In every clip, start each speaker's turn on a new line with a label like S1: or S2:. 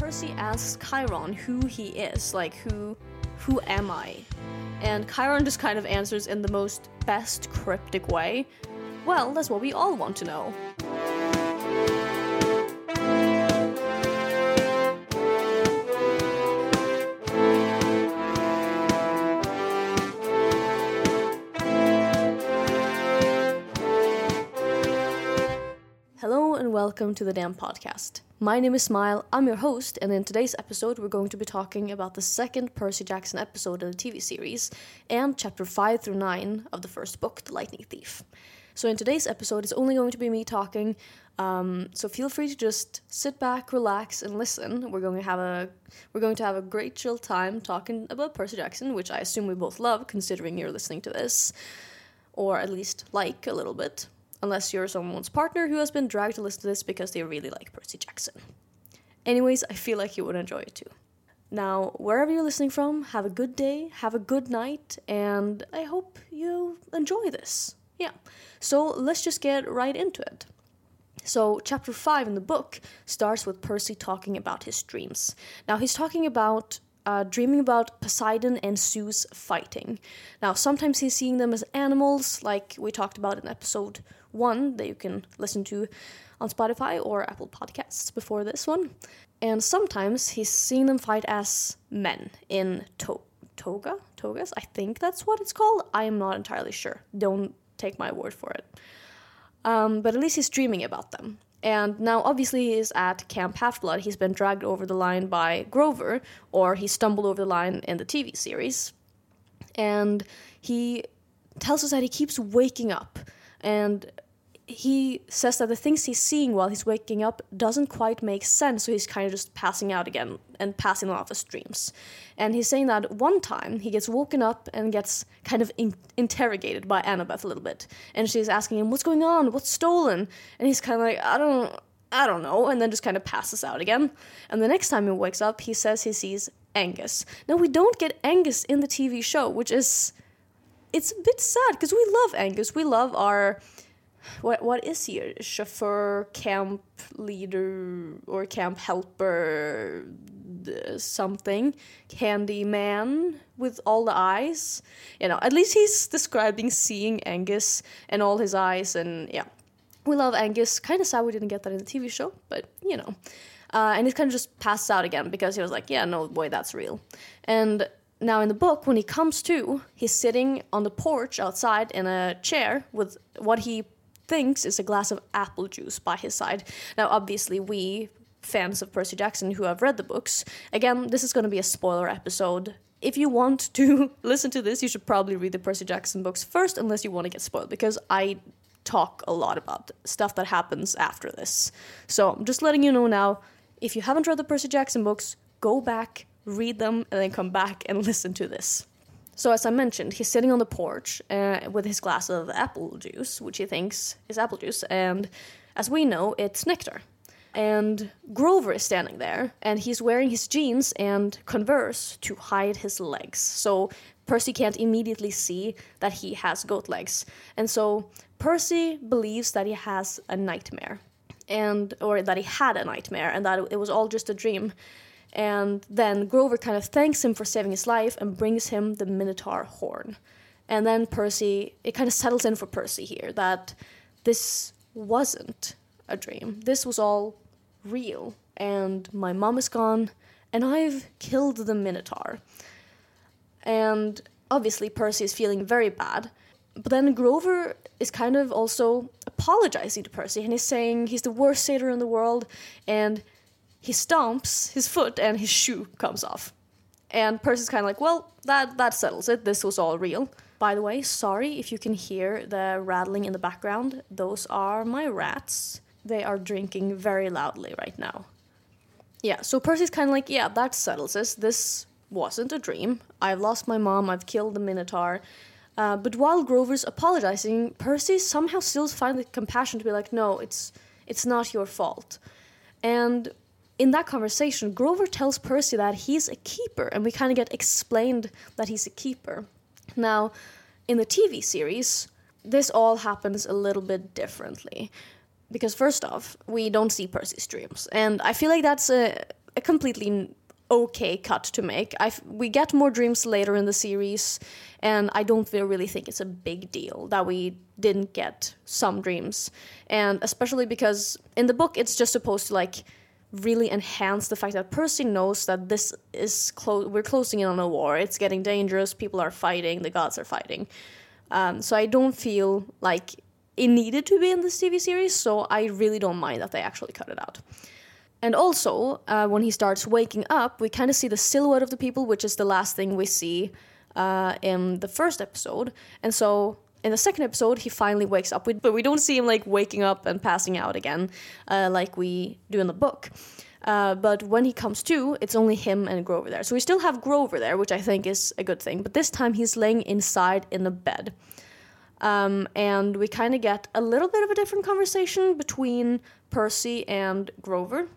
S1: Percy asks Chiron who he is, like who who am I? And Chiron just kind of answers in the most best cryptic way. Well, that's what we all want to know. Welcome to the Dam Podcast. My name is Smile, I'm your host, and in today's episode, we're going to be talking about the second Percy Jackson episode in the TV series and chapter 5 through 9 of the first book, The Lightning Thief. So, in today's episode, it's only going to be me talking, um, so feel free to just sit back, relax, and listen. We're going to have a we're going to have a great chill time talking about Percy Jackson, which I assume we both love, considering you're listening to this, or at least like a little bit unless you're someone's partner who has been dragged to listen to this because they really like Percy Jackson. Anyways, I feel like you would enjoy it too. Now, wherever you're listening from, have a good day, have a good night, and I hope you enjoy this. Yeah. So let's just get right into it. So, chapter 5 in the book starts with Percy talking about his dreams. Now, he's talking about uh, dreaming about Poseidon and Zeus fighting. Now, sometimes he's seeing them as animals, like we talked about in episode one that you can listen to on Spotify or Apple Podcasts before this one. And sometimes he's seen them fight as men in to- toga, togas. I think that's what it's called. I am not entirely sure. Don't take my word for it. Um, but at least he's dreaming about them. And now, obviously, he's at Camp Half Blood. He's been dragged over the line by Grover, or he stumbled over the line in the TV series. And he tells us that he keeps waking up and he says that the things he's seeing while he's waking up doesn't quite make sense, so he's kind of just passing out again and passing off his dreams. And he's saying that one time he gets woken up and gets kind of in- interrogated by Annabeth a little bit, and she's asking him, "What's going on? What's stolen?" And he's kind of like, "I don't, I don't know," and then just kind of passes out again. And the next time he wakes up, he says he sees Argus. Now we don't get Argus in the TV show, which is it's a bit sad because we love Argus. We love our what what is he? Chauffeur, camp leader, or camp helper, something, candy man with all the eyes. You know, at least he's describing seeing Argus and all his eyes, and yeah, we love Argus. Kind of sad we didn't get that in the TV show, but you know. Uh, and he kind of just passed out again because he was like, "Yeah, no, boy, that's real." And now in the book when he comes to he's sitting on the porch outside in a chair with what he thinks is a glass of apple juice by his side. Now obviously we fans of percy jackson who have read the books again this is going to be a spoiler episode. If you want to listen to this you should probably read the percy jackson books first unless you want to get spoiled because i talk a lot about stuff that happens after this. So i'm just letting you know now if you haven't read the percy jackson books go back read them, and then come back and listen to this. So, as I mentioned, he's sitting on the porch uh, with his glass of apple juice, which he thinks is apple juice, and as we know, it's nectar. And Grover is standing there, and he's wearing his jeans and Converse to hide his legs. So Percy can't immediately see that he has goat legs. And so Percy believes that he has a nightmare, and or that he had a nightmare, and that it was all just a dream. And then Grover kind of thanks him for saving his life and brings him the Minotaur horn. And then Percy, it kind of settles in for Percy here that this wasn't a dream. This was all real. And my mom is gone, and I've killed the Minotaur. And obviously, Percy is feeling very bad. But then Grover is kind of also apologizing to Percy, and he's saying he's the worst satyr in the world, and he stomps his foot and his shoe comes off. And Percy's kind of like, well, that, that settles it. This was all real. By the way, sorry if you can hear the rattling in the background. Those are my rats. They are drinking very loudly right now. Yeah, so Percy's kind of like, yeah, that settles this. This wasn't a dream. I've lost my mom. I've killed the Minotaur. Uh, but while Grover's apologizing, Percy somehow still finds the compassion to be like, no, it's it's not your fault. And in that conversation, Grover tells Percy that he's a keeper, and we kind of get explained that he's a keeper. Now, in the TV series, this all happens a little bit differently. Because first off, we don't see Percy's dreams, and I feel like that's a a completely okay cut to make. We get more dreams later in the series, and I don't really think it's a big deal that we didn't get some dreams, and especially because in the book it's just supposed to like really enhance the fact that Percy knows that this is close. We're closing in on a war. It's getting dangerous. People are fighting. The gods are fighting. Um, so I don't feel like it needed to be in this TV series. So I really don't mind that they actually cut it out. And also, uh, when he starts waking up, we kind of see the silhouette of the people, which is the last thing we see uh, in the first episode. And so, in the second episode, he finally wakes up, but we don't see him like waking up and passing out again, uh, like we do in the book. Uh, but when he comes to, it's only him and Grover there. So we still have Grover there, which I think is a good thing. But this time he's laying inside in a bed. Um, and we kind of get a little bit of a different conversation between Percy and Grover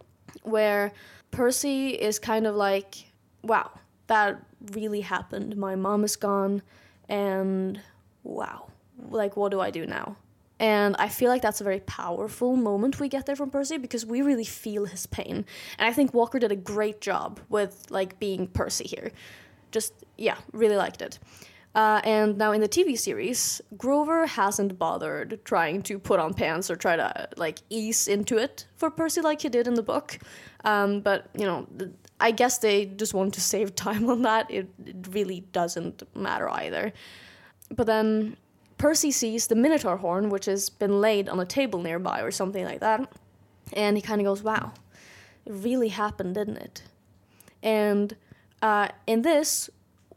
S1: where Percy is kind of like, wow, that really happened. My mom is gone, and wow, like, what do I do now? And I feel like that's a very powerful moment we get there from Percy because we really feel his pain. And I think Walker did a great job with like being Percy here. Just yeah, really liked it. Uh, and now in the TV series, Grover hasn't bothered trying to put on pants or try to like ease into it for Percy like he did in the book. Um, but you know, I guess they just want to save time on that. It, it really doesn't matter either. But then Percy sees the Minotaur horn, which has been laid on a table nearby or something like that, and he kind of goes, "Wow, it really happened, didn't it?" And uh, in this,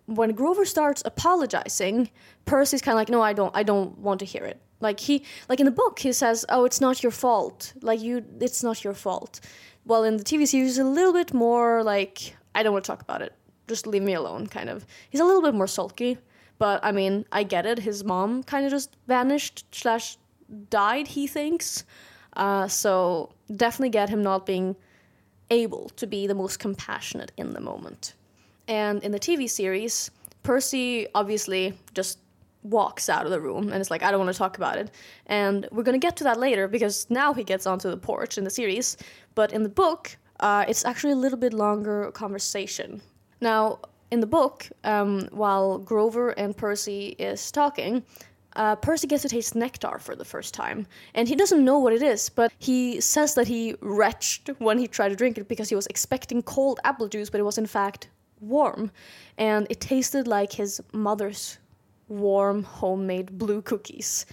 S1: when Grover starts apologizing, Percy's kind of like, "No, I don't. I don't want to hear it." Like he, like in the book, he says, "Oh, it's not your fault. Like you, it's not your fault." Well, in the TV series, a little bit more like, "I don't want to talk about it. Just leave me alone." Kind of. He's a little bit more sulky, but I mean, I get it. His mom kind of just vanished slash died. He thinks, uh, so definitely get him not being able to be the most compassionate in the moment. And in the TV series, Percy obviously just walks out of the room and it's like, I don't want to talk about it. And we're going to get to that later because now he gets onto the porch in the series. But in the book, uh, it's actually a little bit longer conversation. Now, in the book, um, while Grover and Percy is talking, uh, Percy gets to taste nectar for the first time. And he doesn't know what it is, but he says that he retched when he tried to drink it because he was expecting cold apple juice, but it was in fact warm, and it tasted like his mother's warm homemade blue cookies.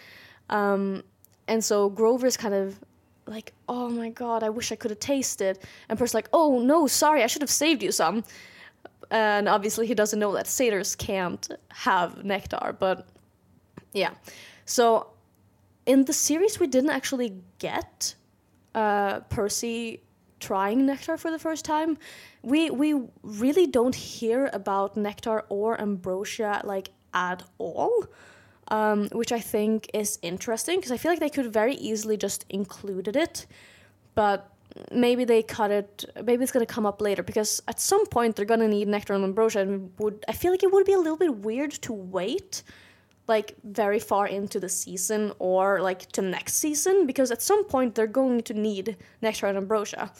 S1: Um, and so Grover's kind of like, "Oh my god, I wish I could have tasted." And Percy's like, "Oh no, sorry, I should have saved you some." And obviously, he doesn't know that satyrs can't have nectar, but yeah. So in the series, we didn't actually get uh, Percy trying nectar for the first time, we we really don't hear about nectar or ambrosia like at all. Um, which I think is interesting because I feel like they could very easily just included it, but maybe they cut it. Maybe it's gonna come up later because at some point they're gonna need nectar and ambrosia, and would I feel like it would be a little bit weird to wait like very far into the season or like to next season because at some point they're going to need nectar and ambrosia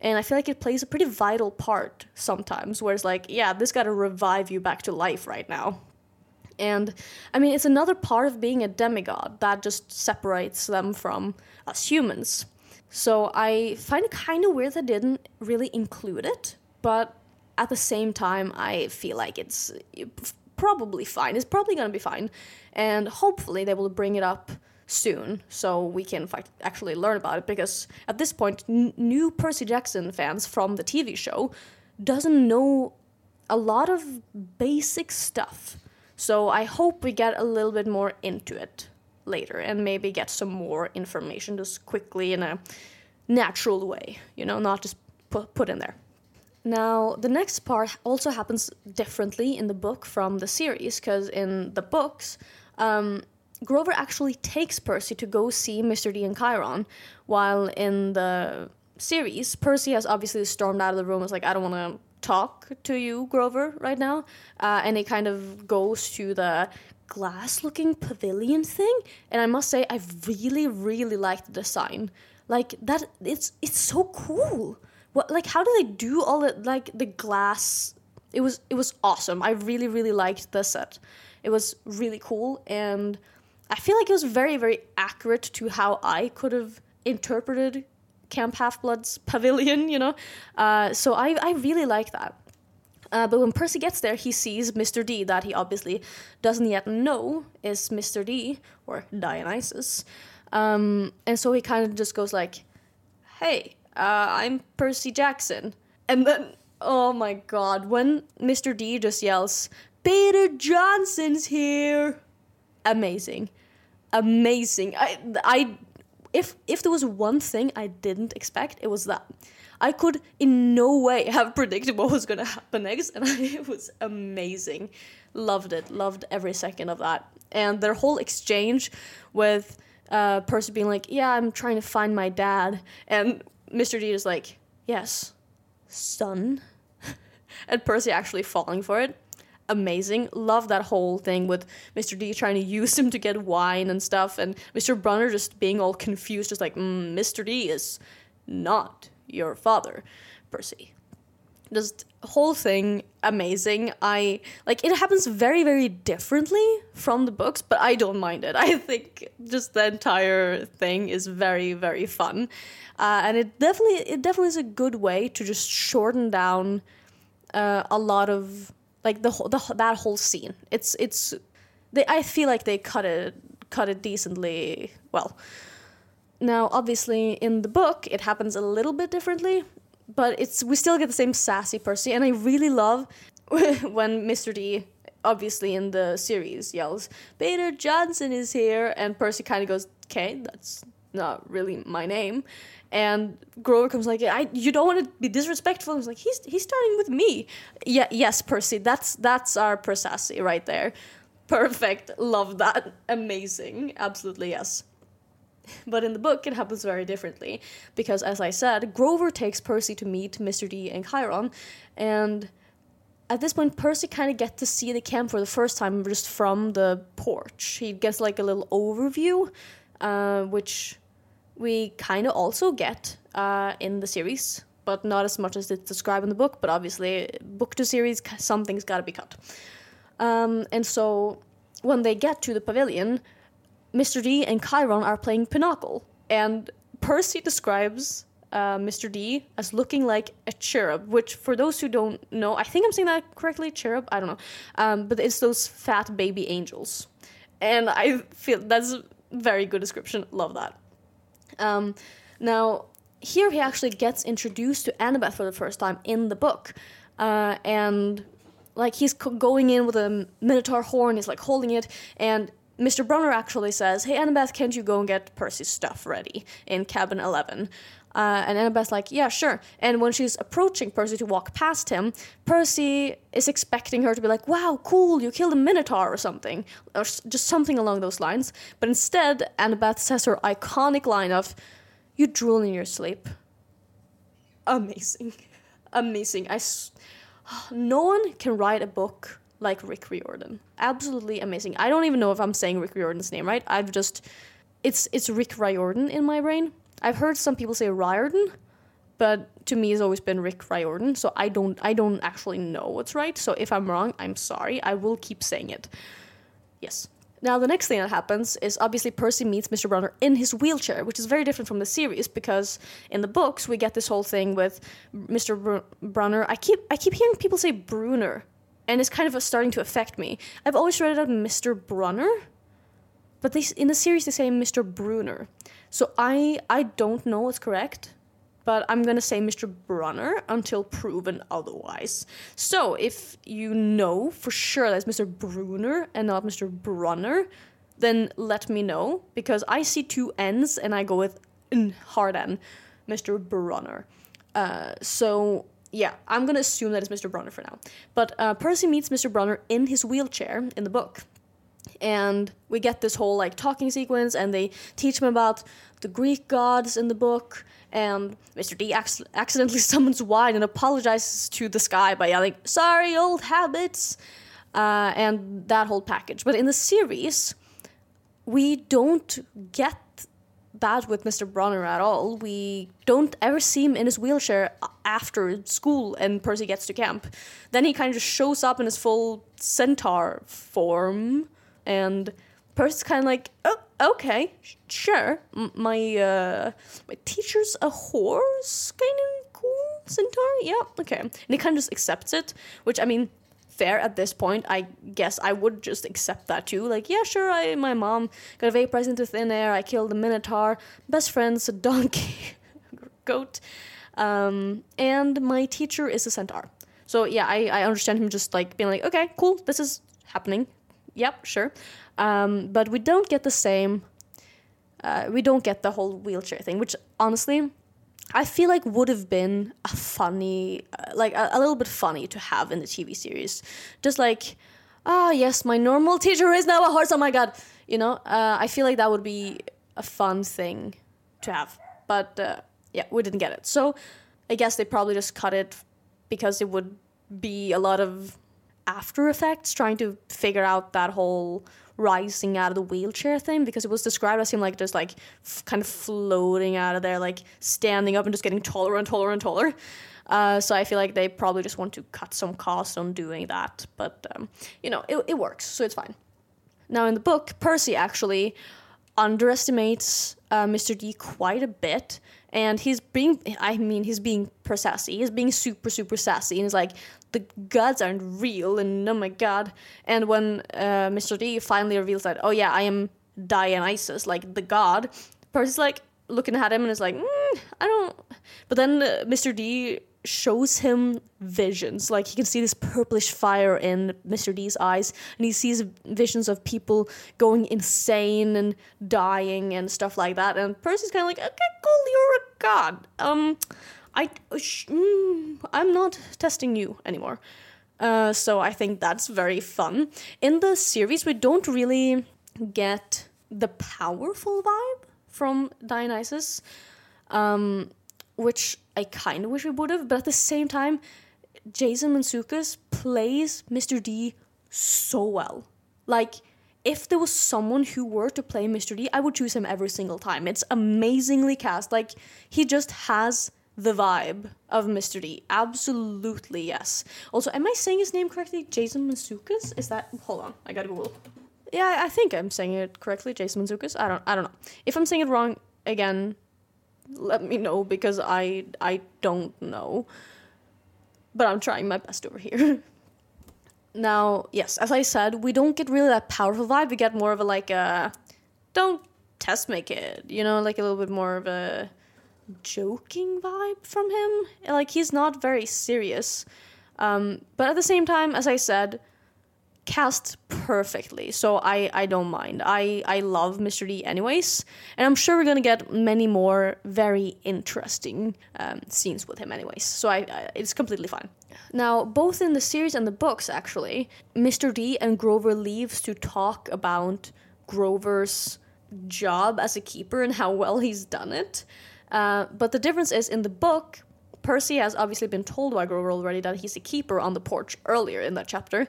S1: and i feel like it plays a pretty vital part sometimes where it's like yeah this got to revive you back to life right now and i mean it's another part of being a demigod that just separates them from us humans so i find it kind of weird they didn't really include it but at the same time i feel like it's probably fine. It's probably going to be fine. And hopefully they will bring it up soon so we can fact, actually learn about it because at this point n- new Percy Jackson fans from the TV show doesn't know a lot of basic stuff. So I hope we get a little bit more into it later and maybe get some more information just quickly in a natural way, you know, not just put put in there. Now, the next part also happens differently in the book from the series, because in the books, um, Grover actually takes Percy to go see Mr. D and Chiron, while in the series, Percy has obviously stormed out of the room. It's like, I don't want to talk to you, Grover, right now. Uh, and he kind of goes to the glass looking pavilion thing. And I must say, I really, really like the design. Like, that, it's, it's so cool. What like how do they do all the like the glass? It was it was awesome. I really really liked the set. It was really cool and i feel like it was very very accurate to how i could have interpreted camp half-blood's pavilion you know? Uh, so I, I really like that uh, but when Percy gets there, he sees Mr. D that he obviously doesn't yet know is Mr. D or Dionysus. Um, and so he kind of just goes like, "Hey, uh, I'm Percy Jackson," and then oh my god, when Mr. D just yells, "Peter Johnson's here!" Amazing, amazing. I I if if there was one thing I didn't expect, it was that. I could in no way have predicted what was going to happen next, and it was amazing. Loved it. Loved every second of that. And their whole exchange with uh, Percy being like, "Yeah, I'm trying to find my dad," and Mr. D is like, "Yes, son," and Percy actually falling for it. Amazing. Love that whole thing with Mr. D trying to use him to get wine and stuff, and Mr. Brunner just being all confused, just like, mm, "Mr. D is not your father, Percy." just whole thing amazing. I like it happens very very differently from the books but i don't mind it. I think just the entire thing is very very fun. Uh, and it definitely it definitely is a good way to just shorten down uh, a lot of like the, whole, the that whole scene. It's it's they i feel like they cut it cut it decently well now obviously in the book it happens a little bit differently but it's we still get the same sassy Percy, and I really love when Mr. D, obviously in the series, yells, "Peter Johnson is here," and Percy kind of goes, "Okay, that's not really my name." And Grover comes like, "I, you don't want to be disrespectful." And He's like, "He's he's starting with me." Yeah, yes, Percy, that's that's our Persassy right there. Perfect, love that, amazing, absolutely yes. But in the book, it happens very differently because, as I said, Grover takes Percy to meet Mr. D and Chiron, and at this point, Percy kind of gets to see the camp for the first time just from the porch. He gets like a little overview, uh, which we kind of also get uh, in the series, but not as much as it's described in the book. But obviously, book to series, something's got to be cut. Um, and so when they get to the pavilion, Mr. D and Chiron are playing Pinochle, and Percy describes uh, Mr. D as looking like a cherub, which, for those who don't know, I think I'm saying that correctly, cherub, I don't know, um, but it's those fat baby angels. And I feel that's a very good description. Love that. Um, now, here he actually gets introduced to Annabeth for the first time in the book. Uh, and like he's going in with a minotaur horn, he's like holding it, and Mr. Brunner actually says, Hey, Annabeth, can't you go and get Percy's stuff ready in cabin 11? Uh, and Annabeth's like, Yeah, sure. And when she's approaching Percy to walk past him, Percy is expecting her to be like, Wow, cool, you killed a Minotaur or something, or just something along those lines. But instead, Annabeth says her iconic line of, You drool in your sleep. Amazing. Amazing. I s- no one can write a book like Rick Riordan. Absolutely amazing. I don't even know if I'm saying Rick Riordan's name right. I've just it's it's Rick Riordan in my brain. I've heard some people say Riordan, but to me it's always been Rick Riordan, so I don't I don't actually know what's right. So if I'm wrong, I'm sorry. I will keep saying it. Yes. Now, the next thing that happens is obviously Percy meets Mr. Brunner in his wheelchair, which is very different from the series because in the books we get this whole thing with Mr. Br- Brunner. I keep I keep hearing people say Bruner and it's kind of starting to affect me. I've always read it as Mr. Brunner, but they in the series they say Mr. Bruner. So I I don't know what's correct, but I'm gonna say Mr. Brunner until proven otherwise. So if you know for sure that's Mr. Bruner and not Mr. Brunner, then let me know because I see two N's and I go with N hard N, Mr. Brunner. Uh, so yeah, I'm gonna assume that it's Mr. Brunner for now. But uh, Percy meets Mr. Brunner in his wheelchair in the book. And we get this whole like talking sequence, and they teach him about the Greek gods in the book. And Mr. D ac- accidentally summons wine and apologizes to the sky by yelling, Sorry, old habits! Uh, and that whole package. But in the series, we don't get bad with Mr. Bronner at all. We don't ever see him in his wheelchair after school and Percy gets to camp. Then he kind of just shows up in his full centaur form, and Percy's kind of like, oh, okay, sure. M- my uh, my teacher's a horse, kind of cool centaur. Yeah, okay. And he kind of just accepts it, which I mean, fair at this point. I guess I would just accept that too. Like, yeah, sure. I my mom got a vaporized into thin air. I killed a minotaur. Best friend's a donkey, goat, um, and my teacher is a centaur. So yeah, I I understand him just like being like, okay, cool, this is happening. Yep, sure. Um, but we don't get the same. Uh, we don't get the whole wheelchair thing, which honestly I feel like would have been a funny, uh, like a, a, little bit funny to have in the TV series. Just like, ah, oh, yes, my normal teacher is now a horse. Oh my god, you know. Uh, I feel like that would be a fun thing to have, but uh, yeah, we didn't get it. So I guess they probably just cut it because it would be a lot of after effects trying to figure out that whole rising out of the wheelchair thing because it was described as him like just like f- kind of floating out of there, like standing up and just getting taller and taller and taller. Uh, so I feel like they probably just want to cut some cost on doing that, but um, you know it, it works, so it's fine. Now in the book, Percy actually underestimates uh, Mr. D quite a bit and he's being i mean he's being per sassy he's being super super sassy and he's like the gods aren't real and oh my god and when uh, mr d finally reveals that oh yeah i am dionysus like the god percy's like looking at him and is like mm, i don't but then uh, mr d shows him visions. Like he can see this purplish fire in Mr. D's eyes, and he sees visions of people going insane and dying and stuff like that. And Percy's kind of like, okay, cool, you're a god. Um, I, sh- mm, I'm not testing you anymore. Uh, so I think that's very fun. In the series, we don't really get the powerful vibe from Dionysus. Um, which I kind of wish we would have, but at the same time, Jason Mantzoukas plays Mr. D so well. Like, if there was someone who were to play Mr. D, I would choose him every single time. It's amazingly cast. Like, he just has the vibe of Mr. D. Absolutely, yes. Also, am I saying his name correctly? Jason Mantzoukas? Is that. Hold on, I gotta Google. Yeah, I think I'm saying it correctly. Jason Mantzoukas. I don't. I don't know. If I'm saying it wrong, again, let me know because I I don't know. But I'm trying my best over here. now, yes, as I said, we don't get really that powerful vibe. We get more of a like a don't test make it, you know, like a little bit more of a joking vibe from him. Like he's not very serious. Um, but at the same time, as I said, cast perfectly so i i don't mind i i love mr d anyways and i'm sure we're gonna get many more very interesting um, scenes with him anyways so I, I it's completely fine now both in the series and the books actually mr d and grover leaves to talk about grover's job as a keeper and how well he's done it uh, but the difference is in the book percy has obviously been told by grover already that he's a keeper on the porch earlier in that chapter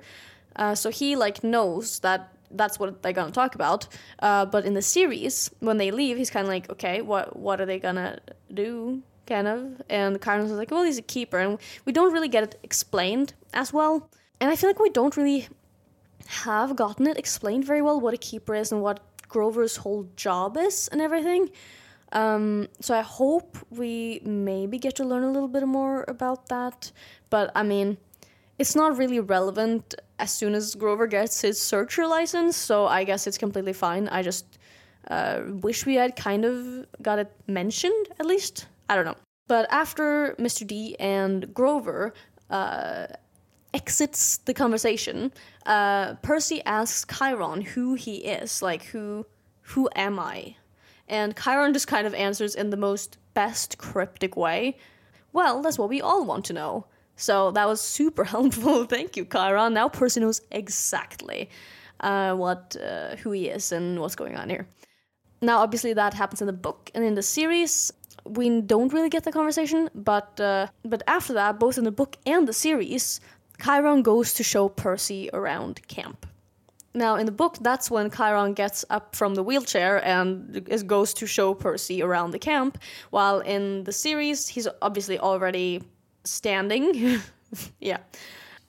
S1: uh, so he like knows that that's what they're gonna talk about. Uh, but in the series, when they leave, he's kind of like, okay, what what are they gonna do? Kind of. And Chiron's like, well, he's a keeper, and we don't really get it explained as well. And I feel like we don't really have gotten it explained very well what a keeper is and what Grover's whole job is and everything. Um, so I hope we maybe get to learn a little bit more about that. But I mean, it's not really relevant as soon as Grover gets his searcher license, so I guess it's completely fine. I just uh, wish we had kind of got it mentioned at least. I don't know. But after Mr. D and Grover uh, exits the conversation, uh, Percy asks Chiron who he is, like who who am I? And Chiron just kind of answers in the most best cryptic way. Well, that's what we all want to know. So that was super helpful. Thank you, Chiron. Now Percy knows exactly uh, what uh, who he is and what's going on here. Now, obviously, that happens in the book and in the series. We don't really get the conversation, but uh, but after that, both in the book and the series, Chiron goes to show Percy around camp. Now, in the book, that's when Chiron gets up from the wheelchair and goes to show Percy around the camp, while in the series, he's obviously already standing. yeah.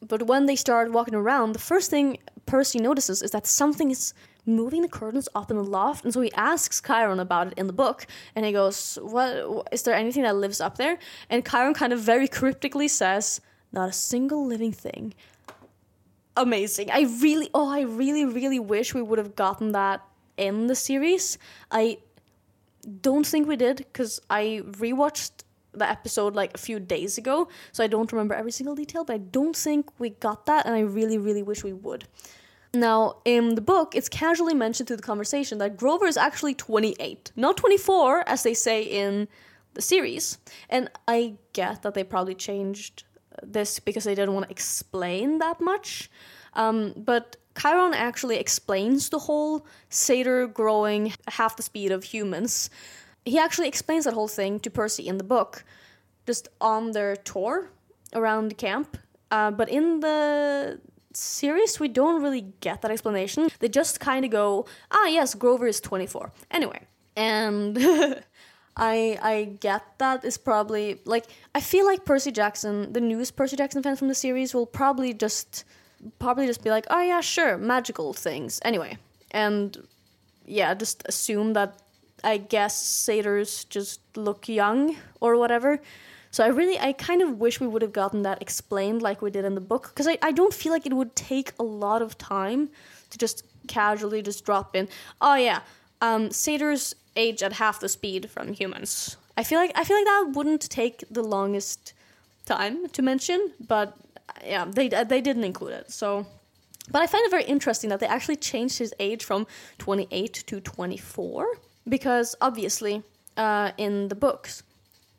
S1: But when they start walking around, the first thing Percy notices is that something is moving the curtains up in the loft, and so he asks Chiron about it in the book, and he goes, "What is there anything that lives up there?" And Chiron kind of very cryptically says, "Not a single living thing." Amazing. I really, oh, I really, really wish we would have gotten that in the series. I don't think we did because I rewatched the episode like a few days ago, so I don't remember every single detail, but I don't think we got that, and I really, really wish we would. Now, in the book, it's casually mentioned through the conversation that Grover is actually 28, not 24, as they say in the series. And I get that they probably changed this because they didn't want to explain that much. Um, but Chiron actually explains the whole satyr growing half the speed of humans. He actually explains that whole thing to Percy in the book, just on their tour around the camp. Uh, but in the series, we don't really get that explanation. They just kind of go, ah, yes, Grover is 24. Anyway, and I I get that is probably like I feel like Percy Jackson, the newest Percy Jackson fan from the series, will probably just probably just be like, oh yeah, sure, magical things. Anyway, and yeah, just assume that I guess satyrs just look young or whatever. So I really, I kind of wish we would have gotten that explained like we did in the book, because I, I don't feel like it would take a lot of time to just casually just drop in. Oh yeah, um, satyrs age at half the speed from humans. I feel like I feel like that wouldn't take the longest time to mention, but yeah, they they didn't include it. So, but I find it very interesting that they actually changed his age from 28 to 24 because obviously uh, in the books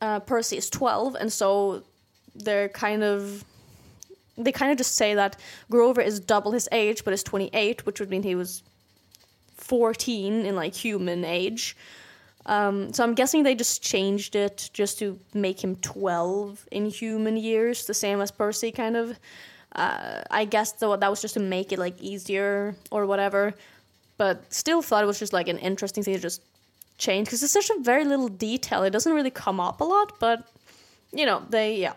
S1: uh, Percy is 12, and so they're kind of they kind of just say that Grover is double his age, but is 28, which would mean he was 14 in like human age. Um, so I'm guessing they just changed it just to make him 12 in human years, the same as Percy, kind of. Uh, I guess though that was just to make it like easier or whatever, but still thought it was just like an interesting thing to just change because it's such a very little detail. It doesn't really come up a lot, but you know, they yeah,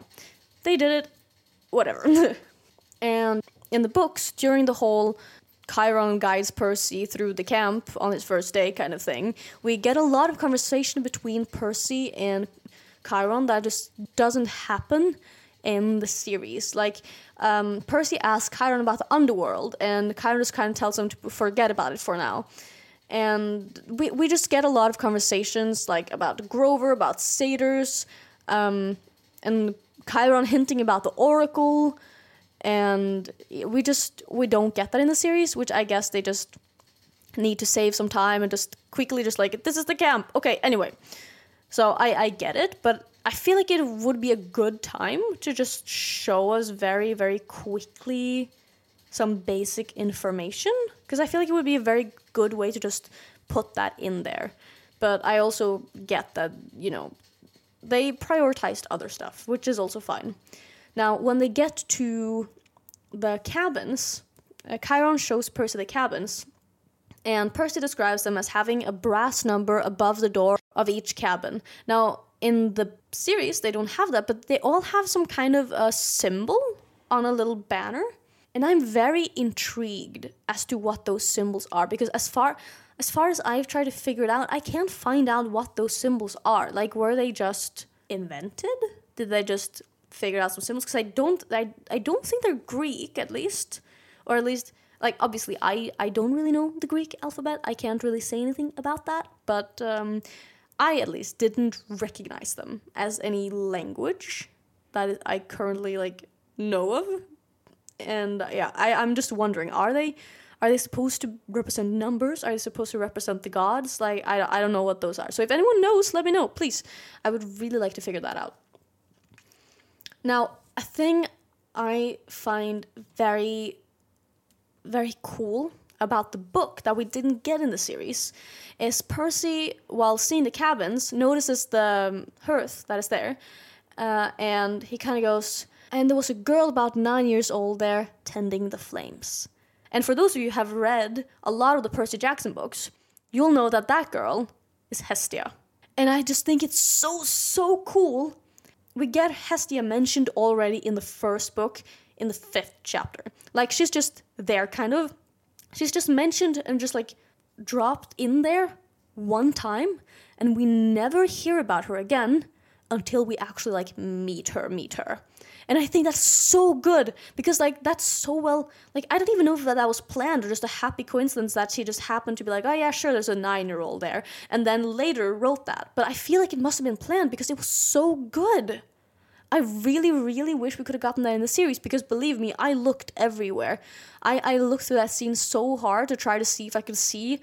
S1: they did it. Whatever. and in the books, during the whole Chiron guides Percy through the camp on his first day kind of thing, we get a lot of conversation between Percy and Chiron that just doesn't happen in the series. Like, um, Percy asks Chiron about the underworld, and Chiron just kind of tells him to forget about it for now. And we, we just get a lot of conversations like about Grover, about satyrs, um, and Chiron hinting about the Oracle, and we just we don't get that in the series, which I guess they just need to save some time and just quickly just like this is the camp. Okay, anyway, so I I get it, but I feel like it would be a good time to just show us very very quickly some basic information because I feel like it would be a very good way to just put that in there. But I also get that, you know, they prioritized other stuff, which is also fine. Now, when they get to the cabins, uh, Chiron shows Percy the cabins, and Percy describes them as having a brass number above the door of each cabin. Now, in the series, they don't have that, but they all have some kind of a symbol on a little banner and I'm very intrigued as to what those symbols are because as far as far as I've tried to figure it out, I can't find out what those symbols are. Like were they just invented? Did they just figure out some symbols? Because I don't I, I don't think they're Greek at least. Or at least like obviously I, I don't really know the Greek alphabet. I can't really say anything about that. But um, I at least didn't recognize them as any language that I currently like know of and uh, yeah, I, I'm just wondering, are they are they supposed to represent numbers? Are they supposed to represent the gods? Like I, I don't know what those are. So if anyone knows, let me know, please. I would really like to figure that out. Now, a thing I find very very cool about the book that we didn't get in the series is Percy, while seeing the cabins, notices the um, hearth that is there, uh, and he kind of goes, and there was a girl about nine years old there tending the flames. And for those of you who have read a lot of the Percy Jackson books, you'll know that that girl is Hestia. And I just think it's so, so cool. We get Hestia mentioned already in the first book, in the fifth chapter. Like, she's just there, kind of. She's just mentioned and just like dropped in there one time, and we never hear about her again until we actually like meet her, meet her. And I think that's so good because like that's so well like I don't even know if that, that was planned or just a happy coincidence that she just happened to be like, oh yeah, sure, there's a nine year old there, and then later wrote that. But I feel like it must have been planned because it was so good. I really, really wish we could have gotten that in the series because believe me, I looked everywhere. I, I looked through that scene so hard to try to see if I could see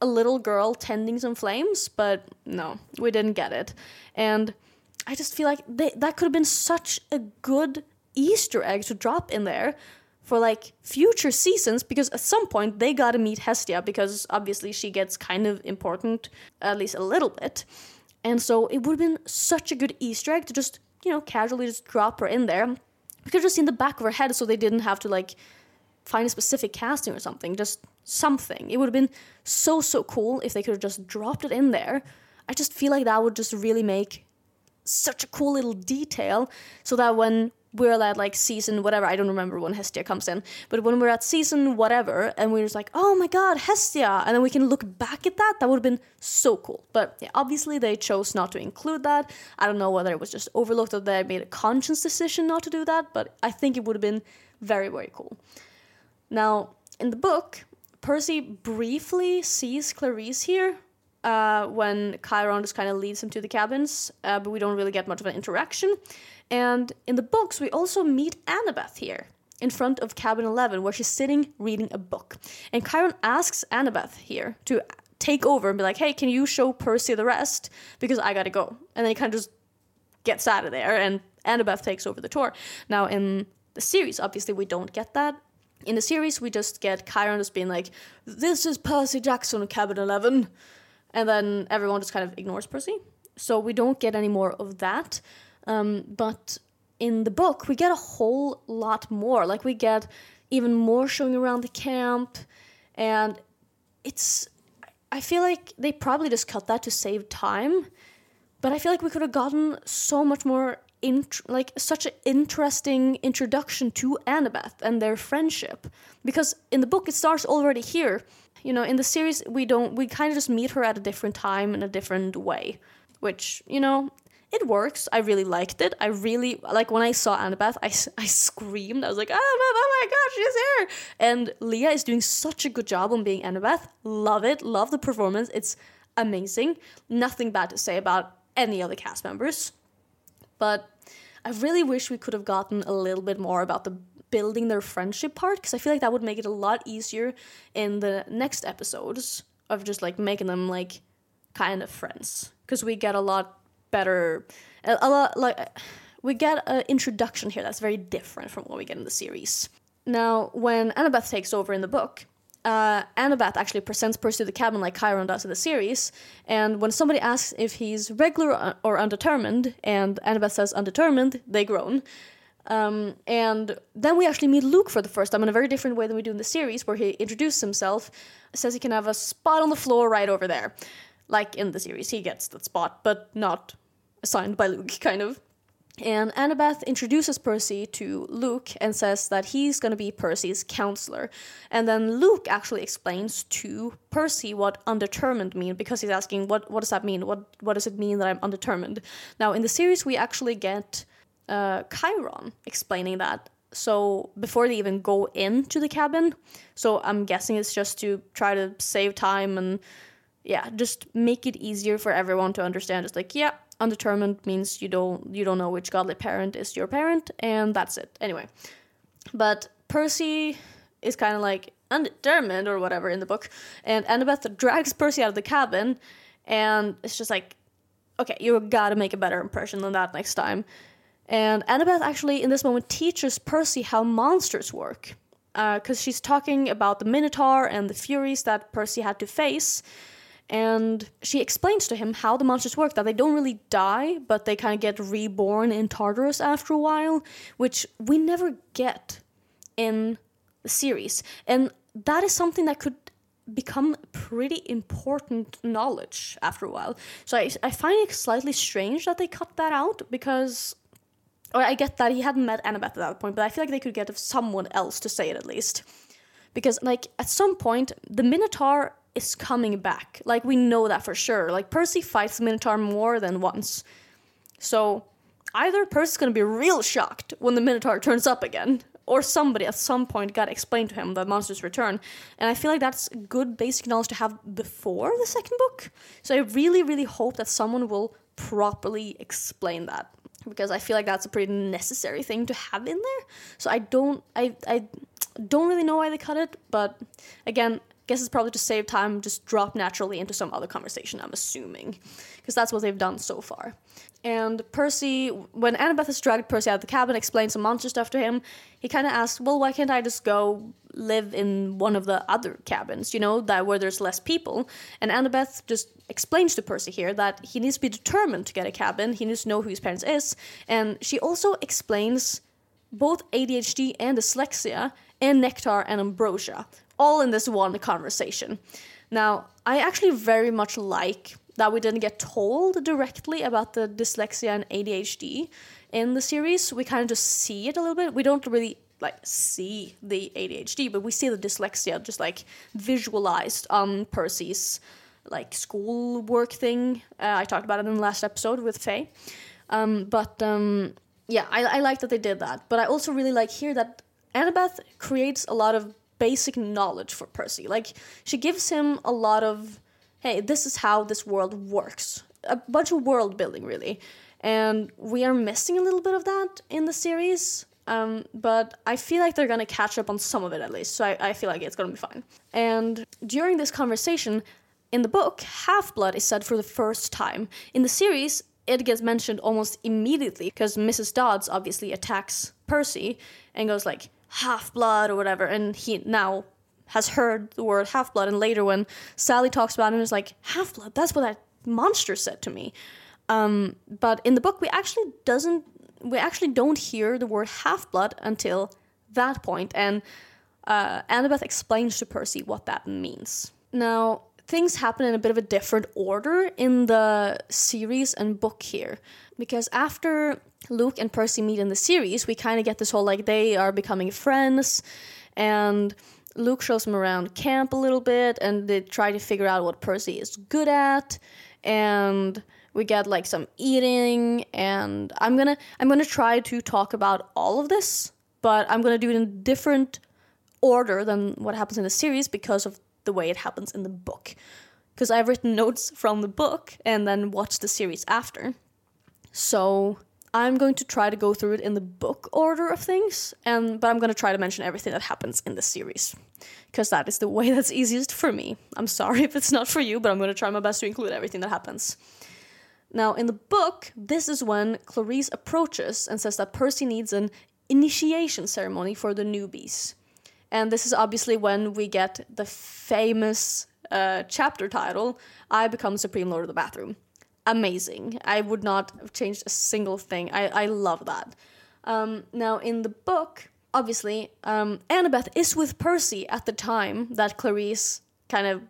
S1: a little girl tending some flames, but no, we didn't get it. And I just feel like they, that could have been such a good Easter egg to drop in there for like future seasons because at some point they gotta meet Hestia because obviously she gets kind of important, at least a little bit. And so it would have been such a good Easter egg to just, you know, casually just drop her in there. We could just in the back of her head so they didn't have to like find a specific casting or something, just something. It would have been so, so cool if they could have just dropped it in there. I just feel like that would just really make such a cool little detail so that when we're at like season whatever, I don't remember when Hestia comes in, but when we're at season whatever and we're just like, oh my god, Hestia, and then we can look back at that, that would have been so cool. But yeah, obviously they chose not to include that. I don't know whether it was just overlooked or they made a conscious decision not to do that, but I think it would have been very, very cool. Now, in the book, Percy briefly sees Clarisse here, uh, when Chiron just kind of leads him to the cabins, uh, but we don't really get much of an interaction. And in the books, we also meet Annabeth here in front of cabin 11, where she's sitting reading a book. And Chiron asks Annabeth here to take over and be like, hey, can you show Percy the rest? Because I gotta go. And then he kind of just gets out of there, and Annabeth takes over the tour. Now, in the series, obviously, we don't get that. In the series, we just get Chiron just being like, this is Percy Jackson, cabin 11 and then everyone just kind of ignores Percy. So we don't get any more of that. Um, but in the book, we get a whole lot more. Like we get even more showing around the camp, and it's. I feel like they probably just cut that to save time, but I feel like we could have gotten so much more int- like such an interesting introduction to Annabeth and their friendship because in the book it starts already here you know, in the series, we don't, we kind of just meet her at a different time in a different way, which, you know, it works. I really liked it. I really, like, when I saw Annabeth, I, I screamed. I was like, Annabeth, oh my oh god, she's here. And leah is doing such a good job on being Annabeth. Love it. Love the performance. It's amazing. Nothing bad to say about any other cast members. But I really wish we could have gotten a little bit more about the building their friendship part because I feel like that would make it a lot easier in the next episodes of just like making them like kind of friends because we get a lot better a, a lot like we get an introduction here that's very different from what we get in the series. Now, when Annabeth takes over in the book, uh, Annabeth actually presents Percy to the cabin like Chiron does in the series. And when somebody asks if he's regular or undetermined, and Annabeth says undetermined, they groan. Um, and then we actually meet Luke for the first time in a very different way than we do in the series, where he introduces himself, says he can have a spot on the floor right over there. Like in the series, he gets that spot, but not assigned by Luke, kind of. And Annabeth introduces Percy to Luke and says that he's going to be Percy's counselor. And then Luke actually explains to Percy what undetermined mean because he's asking what what does that mean? What what does it mean that I'm undetermined? Now in the series we actually get uh, Chiron explaining that. So before they even go into the cabin, so I'm guessing it's just to try to save time and yeah, just make it easier for everyone to understand. Just like yeah, undetermined means you don't you don't know which godly parent is your parent, and that's it. Anyway, but Percy is kind of like undetermined or whatever in the book, and Annabeth drags Percy out of the cabin, and it's just like, okay, you gotta make a better impression than that next time. And Annabeth actually, in this moment, teaches Percy how monsters work. Because uh, she's talking about the Minotaur and the Furies that Percy had to face. And she explains to him how the monsters work that they don't really die, but they kind of get reborn in Tartarus after a while, which we never get in the series. And that is something that could become pretty important knowledge after a while. So I, I find it slightly strange that they cut that out because or I get that he hadn't met Annabeth at that point, but I feel like they could get someone else to say it at least. Because like at some point the Minotaur is coming back. Like we know that for sure. Like Percy fights the Minotaur more than once. So either Percy's gonna be real shocked when the Minotaur turns up again, or somebody at some point got explained to him the monster's return. And I feel like that's good basic knowledge to have before the second book. So I really, really hope that someone will properly explain that. Because I feel like that's a pretty necessary thing to have in there. So I don't I I don't really know why they cut it, but again, guess it's probably to save time, just drop naturally into some other conversation, I'm assuming. Because that's what they've done so far. And Percy, when Annabeth has dragged Percy out of the cabin, explained some monster stuff to him, he kind of asks, well, why can't I just go live in one of the other cabins, you know, that where there's less people? And Annabeth just explains to Percy here that he needs to be determined to get a cabin, he needs to know who his parents is, and she also explains both ADHD and dyslexia and nectar and ambrosia, all in this one conversation. Now, I actually very much like that we didn't get told directly about the dyslexia and ADHD in the series. We kind of just see it a little bit. We don't really like see the ADHD, but we see the dyslexia just like visualized on Percy's like school work thing. Uh, I talked about it in the last episode with Faye. Um, but um, yeah, I, I like that they did that. But I also really like here that Annabeth creates a lot of basic knowledge for Percy. Like she gives him a lot of hey, this is how this world works. A bunch of world building, really. And we are missing a little bit of that in the series. Um, but I feel like they're gonna catch up on some of it at least, so I, I feel like it's gonna be fine. And during this conversation, in the book, Half Blood is said for the first time. In the series, it gets mentioned almost immediately because Mrs. Dodds obviously attacks Percy and goes like half blood or whatever, and he now has heard the word half blood, and later when Sally talks about it, it's like half blood. That's what that monster said to me. Um, but in the book, we actually doesn't we actually don't hear the word half blood until that point, and uh, Annabeth explains to Percy what that means. Now things happen in a bit of a different order in the series and book here. Because after Luke and Percy meet in the series, we kind of get this whole like they are becoming friends and Luke shows him around camp a little bit, and they try to figure out what Percy is good at, and we get like some eating, and I'm gonna I'm gonna try to talk about all of this, but I'm gonna do it in different order than what happens in the series because of the way it happens in the book. Because I've written notes from the book and then watched the series after. So I'm going to try to go through it in the book order of things, and but I'm going to try to mention everything that happens in the series because that is the way that's easiest for me. I'm sorry if it's not for you, but I'm going to try my best to include everything that happens. Now, in the book, this is when Clarisse approaches and says that Percy needs an initiation ceremony for the newbies. And this is obviously when we get the famous uh, chapter title, I Become Supreme Lord of the Bathroom amazing. I would not have changed a single thing. I, I love that. Um, now, in the book, obviously, um, Annabeth is with Percy at the time that Clarisse kind of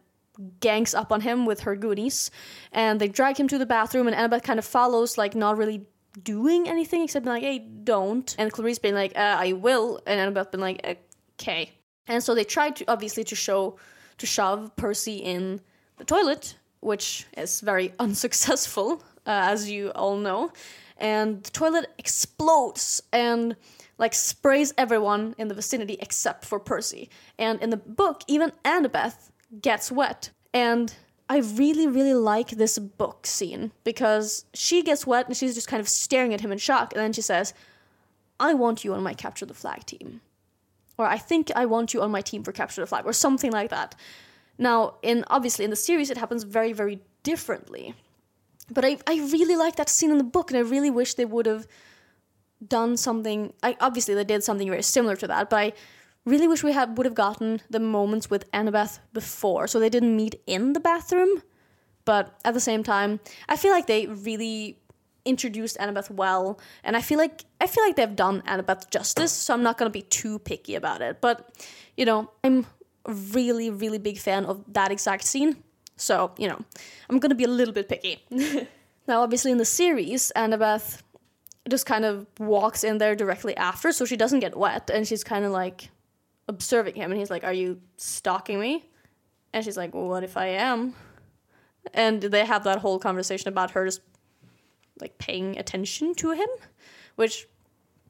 S1: gangs up on him with her goonies, and they drag him to the bathroom, and Annabeth kind of follows, like, not really doing anything except being like, hey, don't. And Clarisse being like, uh, I will, and Annabeth being like, okay. And so they tried to, obviously, to show, to shove Percy in the toilet, which is very unsuccessful, uh, as you all know. And the toilet explodes and like sprays everyone in the vicinity except for Percy. And in the book, even Annabeth gets wet. And I really, really like this book scene because she gets wet and she's just kind of staring at him in shock. And then she says, I want you on my capture the flag team. Or I think I want you on my team for capture the flag, or something like that. Now, in obviously in the series, it happens very, very differently. But I, I really like that scene in the book, and I really wish they would have done something. I obviously they did something very similar to that, but I really wish we had would have gotten the moments with Annabeth before, so they didn't meet in the bathroom. But at the same time, I feel like they really introduced Annabeth well, and I feel like I feel like they've done Annabeth justice. So I'm not gonna be too picky about it. But you know, I'm really, really big fan of that exact scene. So, you know, I'm gonna be a little bit picky. now, obviously, in the series, Annabeth just kind of walks in there directly after, so she doesn't get wet, and she's kind of like observing him, and he's like, Are you stalking me? And she's like, well, What if I am? And they have that whole conversation about her just like paying attention to him, which,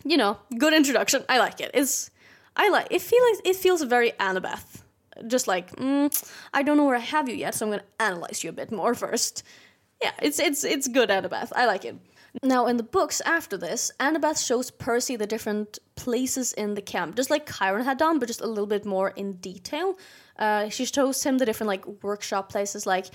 S1: you know, good introduction. I like it. It's I like it. Feels it feels very Annabeth just like mm, I don't know where I have you yet, so I'm gonna analyze you a bit more first. Yeah, it's it's it's good, Annabeth. I like it. Now, in the books after this, Annabeth shows Percy the different places in the camp, just like Chiron had done, but just a little bit more in detail. Uh, she shows him the different like workshop places, like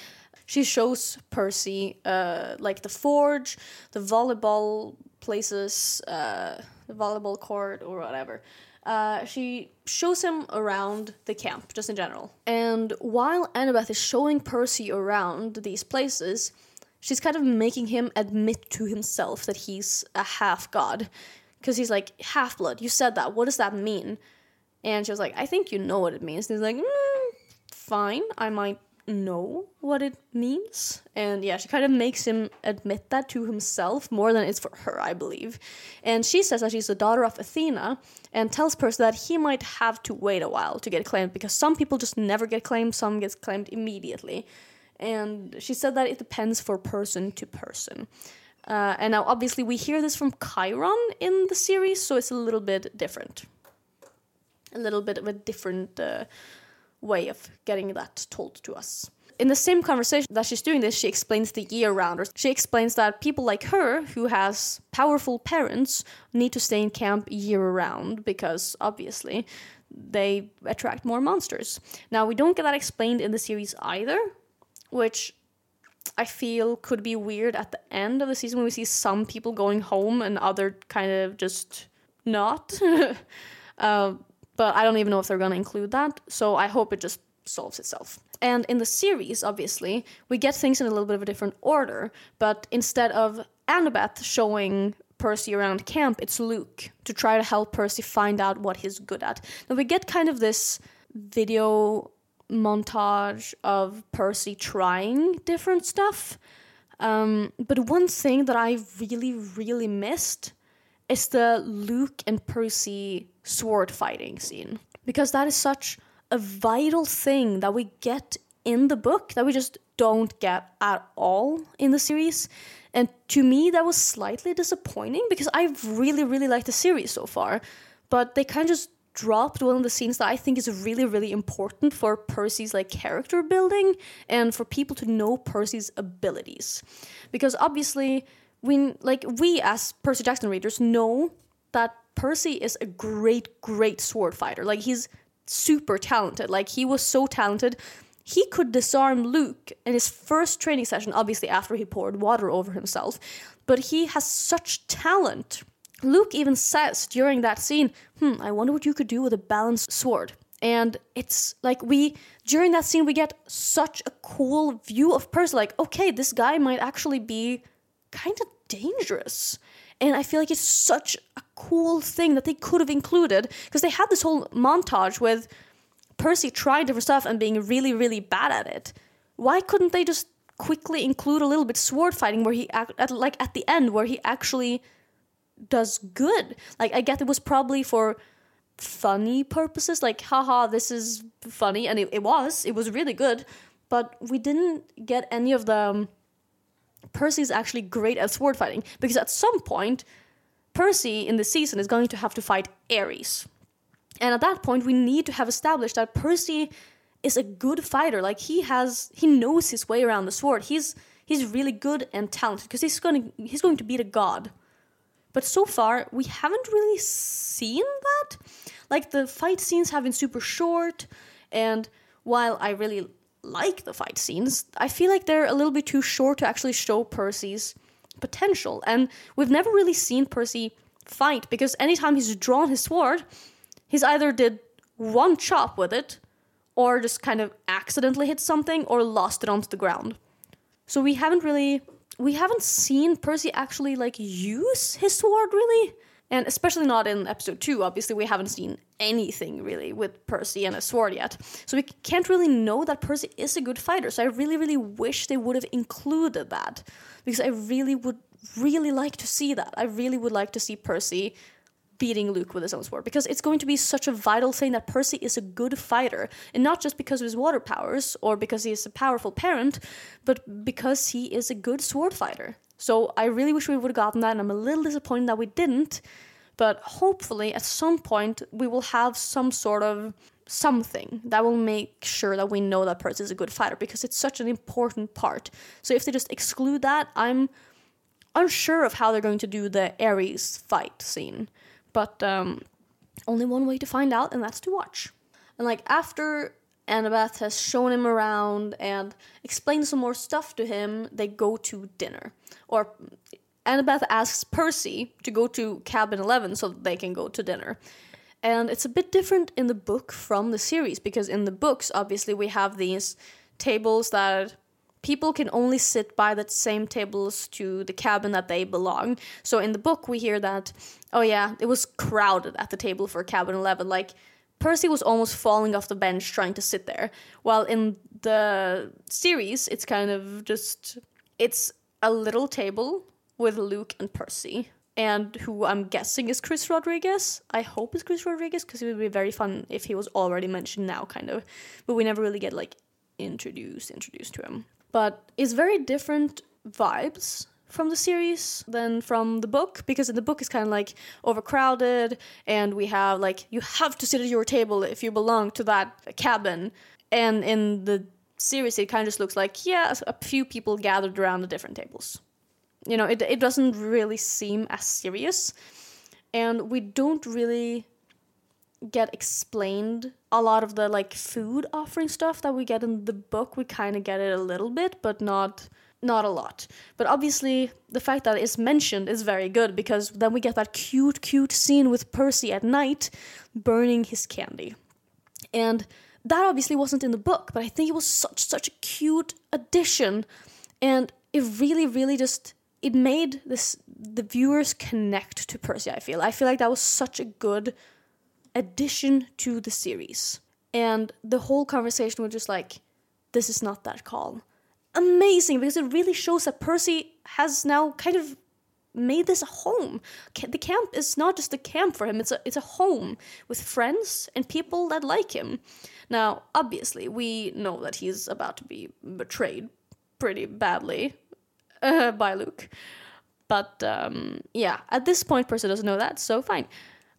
S1: she shows Percy uh, like the forge, the volleyball places, uh, the volleyball court, or whatever uh, she shows him around the camp, just in general. And while Annabeth is showing Percy around these places, she's kind of making him admit to himself that he's a half god. Because he's like, half blood, you said that, what does that mean? And she was like, I think you know what it means. And he's like, mm, fine, I might know what it means. And yeah, she kind of makes him admit that to himself more than it's for her, I believe. And she says that she's the daughter of Athena and tells Percy that he might have to wait a while to get claimed because some people just never get claimed, some gets claimed immediately. And she said that it depends for person to person. Uh, and now, obviously, we hear this from Chiron in the series, so it's a little bit different. A little bit of a different uh, way of getting that told to us. In the same conversation that she's doing this, she explains the year round. She explains that people like her, who has powerful parents, need to stay in camp year round because obviously they attract more monsters. Now, we don't get that explained in the series either, which I feel could be weird at the end of the season when we see some people going home and other kind of just not. uh, but I don't even know if they're going to include that. So I hope it just solves itself. And in the series, obviously, we get things in a little bit of a different order. But instead of Annabeth showing Percy around camp, it's Luke to try to help Percy find out what he's good at. Now we get kind of this video montage of Percy trying different stuff. Um, but one thing that I really, really missed is the Luke and Percy sword fighting scene because that is such a vital thing that we get in the book that we just don't get at all in the series. And to me, that was slightly disappointing because I've really, really liked the series so far. But they kind of just dropped one of the scenes that I think is really, really important for Percy's like character building and for people to know Percy's abilities. Because obviously, we like we as Percy Jackson readers know that Percy is a great, great sword fighter. Like he's super talented. Like he was so talented. He could disarm Luke in his first training session, obviously after he poured water over himself. But he has such talent. Luke even says during that scene, hmm, I wonder what you could do with a balanced sword. And it's like we, during that scene, we get such a cool view of Percy. Like, okay, this guy might actually be kind of dangerous. And I feel like it's such a cool thing that they could have included because they had this whole montage with Percy trying different stuff and being really, really bad at it. Why couldn't they just quickly include a little bit sword fighting where he at, like at the end where he actually does good? Like I get it was probably for funny purposes, like haha, this is funny, and it, it was, it was really good, but we didn't get any of the um, um, Percy's actually great at sword fighting because at some point, Percy in the season is going to have to fight Ares. And at that point, we need to have established that Percy is a good fighter. Like he has, he knows his way around the sword. He's he's really good and talented because he's going to he's going to beat a god. But so far, we haven't really seen that. Like the fight scenes have been super short, and while I really like the fight scenes, I feel like they're a little bit too short to actually show Percy's potential. And we've never really seen Percy fight because anytime he's drawn his sword, he's either did one chop with it or just kind of accidentally hit something or lost it onto the ground. So we haven't really we haven't seen Percy actually like use his sword really. And especially not in episode two. Obviously, we haven't seen anything really with Percy and a sword yet. So we can't really know that Percy is a good fighter. So I really, really wish they would have included that. Because I really would really like to see that. I really would like to see Percy beating Luke with his own sword because it's going to be such a vital thing that Percy is a good fighter and not just because of his water powers or because he is a powerful parent, but because he is a good sword fighter. So I really wish we would have gotten that, and I'm a little disappointed that we didn't. But hopefully, at some point, we will have some sort of something that will make sure that we know that Percy is a good fighter because it's such an important part. So if they just exclude that, I'm unsure of how they're going to do the Ares fight scene. But um, only one way to find out, and that's to watch. And like after Annabeth has shown him around and explained some more stuff to him, they go to dinner. Or Annabeth asks Percy to go to cabin 11 so they can go to dinner. And it's a bit different in the book from the series because in the books, obviously, we have these tables that people can only sit by the same tables to the cabin that they belong. So in the book, we hear that, oh yeah, it was crowded at the table for cabin 11. Like, Percy was almost falling off the bench trying to sit there. While in the series, it's kind of just, it's a little table with Luke and Percy. And who I'm guessing is Chris Rodriguez. I hope it's Chris Rodriguez because it would be very fun if he was already mentioned now, kind of. But we never really get like introduced introduced to him but it's very different vibes from the series than from the book because in the book it's kind of like overcrowded and we have like you have to sit at your table if you belong to that cabin. And in the series it kind of just looks like yeah a few people gathered around the different tables. You know it, it doesn't really seem as serious and we don't really get explained a lot of the like food offering stuff that we get in the book. We kind of get it a little bit but not not a lot but obviously the fact that it's mentioned is very good because then we get that cute cute scene with percy at night burning his candy and that obviously wasn't in the book but i think it was such such a cute addition and it really really just it made this the viewers connect to percy i feel i feel like that was such a good addition to the series. And the whole conversation was just like, this is not that calm. Amazing, because it really shows that Percy has now kind of made this a home. The camp is not just a camp for him, it's a, it's a home with friends and people that like him. Now, obviously, we know that he's about to be betrayed pretty badly uh, by Luke. But um, yeah, at this point, Percy doesn't know that, so fine.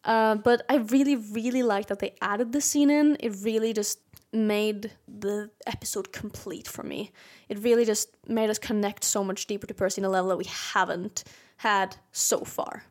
S1: Uh, but I really, really like that they added the scene in. It really just made the episode complete for me. It really just made us connect so much deeper to Percy in a level that we haven't had so far.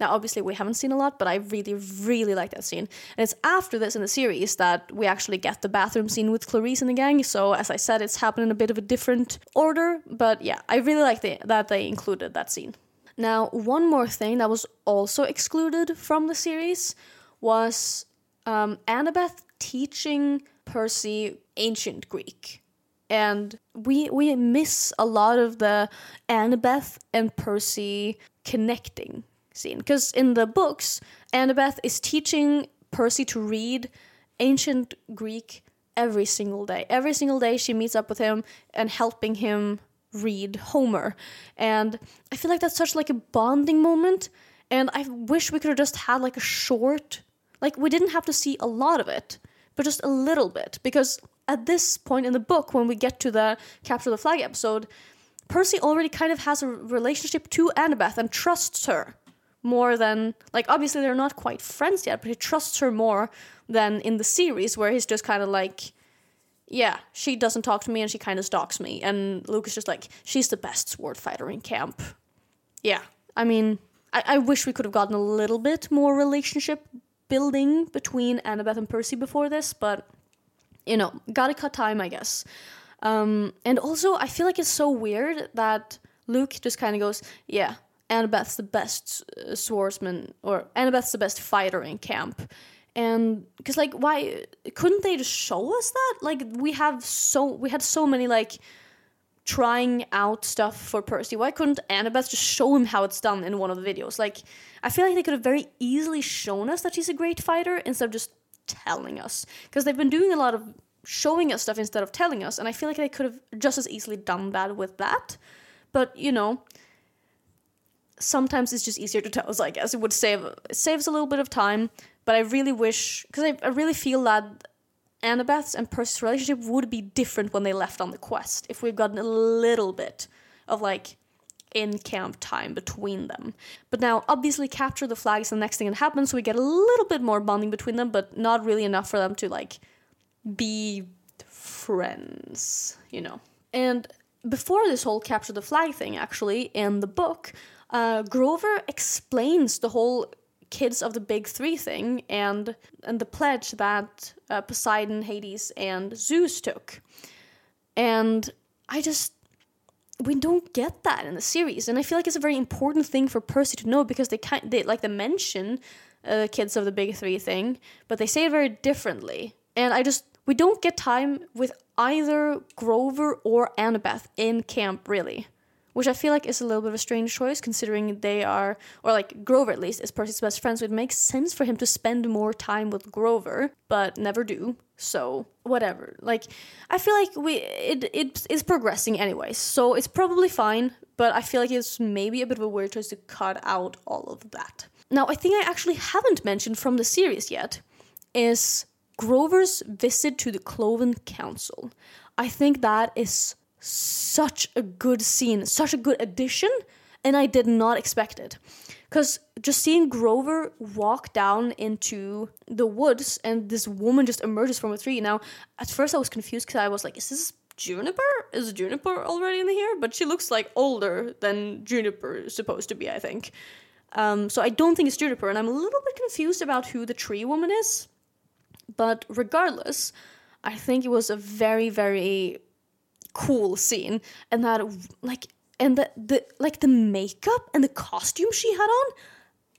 S1: Now, obviously, we haven't seen a lot, but I really, really like that scene. And it's after this in the series that we actually get the bathroom scene with Clarisse and the gang. So, as I said, it's happened in a bit of a different order. But yeah, I really like the, that they included that scene. Now, one more thing that was also excluded from the series was um, Annabeth teaching Percy ancient Greek. And we we miss a lot of the Annabeth and Percy connecting scene. Because in the books, Annabeth is teaching Percy to read ancient Greek every single day. Every single day she meets up with him and helping him read Homer. And I feel like that's such like a bonding moment. And I wish we could have just had like a short, like we didn't have to see a lot of it, but just a little bit. Because at this point in the book, when we get to the Capture the Flag episode, Percy already kind of has a relationship to Annabeth and trusts her more than like obviously they're not quite friends yet, but he trusts her more than in the series where he's just kind of like yeah, she doesn't talk to me and she kind of stalks me. And Luke is just like, she's the best sword fighter in camp. Yeah, I mean, I, I wish we could have gotten a little bit more relationship building between Annabeth and Percy before this, but you know, gotta cut time, I guess. Um, and also, I feel like it's so weird that Luke just kind of goes, yeah, Annabeth's the best uh, swordsman, or Annabeth's the best fighter in camp and because like why couldn't they just show us that like we have so we had so many like trying out stuff for Percy? Why couldn't Annabeth just show him how it's done in one of the videos? Like, I feel like they could have very easily shown us that she's a great fighter instead of just telling us. Because they've been doing a lot of showing us stuff instead of telling us, and I feel like they could have just as easily done that with that. But, you know, sometimes it's just easier to tell us, I guess. It would save it saves a little bit of time, but I really wish because I, I really feel that Annabeth's and Percy's relationship would be different when they left on the quest if we've gotten a little bit of like in camp time between them. But now, obviously, capture the flag is the next thing that happens, so we get a little bit more bonding between them, but not really enough for them to like be friends, you know. And before this whole capture the flag thing, actually, in the book, uh, Grover explains the whole kids of the big three thing and and the pledge that uh, Poseidon, Hades, and Zeus took. And I just we don't get that in the series, and I feel like it's a very important thing for Percy to know because they kind they like they mention uh, kids of the big three thing, but they say it very differently. And I just we don't get time with either Grover or Annabeth in camp really which I feel like is a little bit of a strange choice considering they are, or like Grover at least, is Percy's best friend, so it makes sense for him to spend more time with Grover, but never do. So whatever. Like I feel like we it it is progressing anyway, so it's probably fine. But I feel like it's maybe a bit of a weird choice to cut out all of that. Now I think I actually haven't mentioned from the series yet is Grover's visit to the Cloven Council. I think that is such a good scene, such a good addition, and I did not expect it. Because just seeing Grover walk down into the woods and this woman just emerges from a tree. Now, at first I was confused because I was like, is this Juniper? Is Juniper already in here? But she looks like older than Juniper is supposed to be, I think. Um, so I don't think it's Juniper, and I'm a little bit confused about who the tree woman is. But regardless, I think it was a very, very cool scene and that like and the, the like the makeup and the costume she had on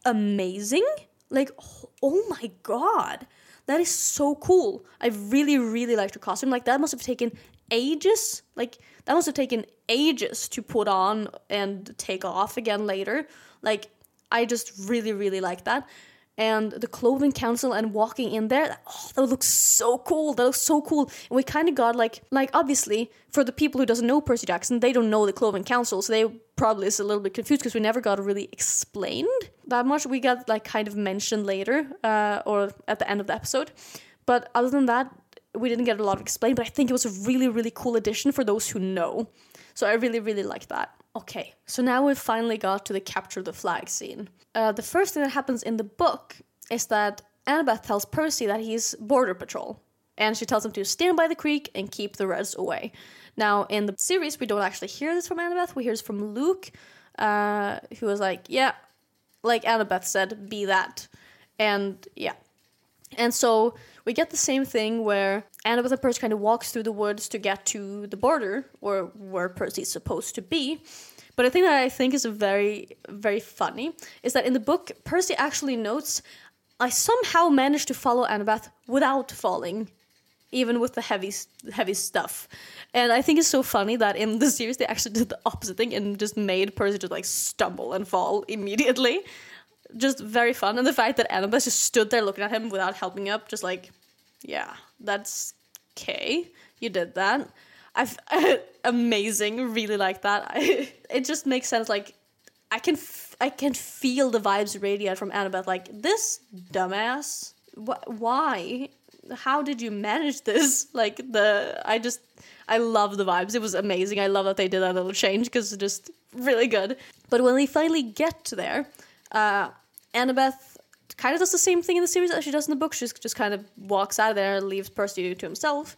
S1: amazing. Like oh, oh my god. That is so cool. I really really liked her costume. Like that must have taken ages like that must have taken ages to put on and take off again later. Like i just really really like that and the Cloven Council and walking in there oh, that looks so cool that looks so cool. And we kind of got like like obviously for the people who doesn't know percy jackson they don't know the Cloven Council so they probably is a little bit confused because we never got really explained that much. We got like kind of mentioned later uh, or at the end of the episode. But other than that we didn't get a lot of explained but i think it was a really really cool addition for those who know. So i really really like that Okay, so now we've finally got to the capture the flag scene. Uh, the first thing that happens in the book is that Annabeth tells Percy that he's border patrol, and she tells him to stand by the creek and keep the Reds away. Now, in the series, we don't actually hear this from Annabeth. We hear this from Luke, uh, who was like, "Yeah, like Annabeth said, be that," and yeah, and so we get the same thing where Annabeth and Percy kind of walks through the woods to get to the border, or where Percy's supposed to be. But the thing that I think is very, very funny is that in the book, Percy actually notes, I somehow managed to follow Annabeth without falling, even with the heavy, heavy stuff. And I think it's so funny that in the series they actually did the opposite thing and just made Percy just like stumble and fall immediately just very fun. And the fact that Annabeth just stood there looking at him without helping up, just like, yeah, that's okay. You did that. I've amazing. Really like that. I, it just makes sense. Like, I can f- I can feel the vibes radiate from Annabeth. Like this dumbass. Wh- why? How did you manage this? Like the I just I love the vibes. It was amazing. I love that they did that little change because it's just really good. But when they finally get there, uh, Annabeth kind of does the same thing in the series as she does in the book. She just, kind of walks out of there and leaves Percy to himself.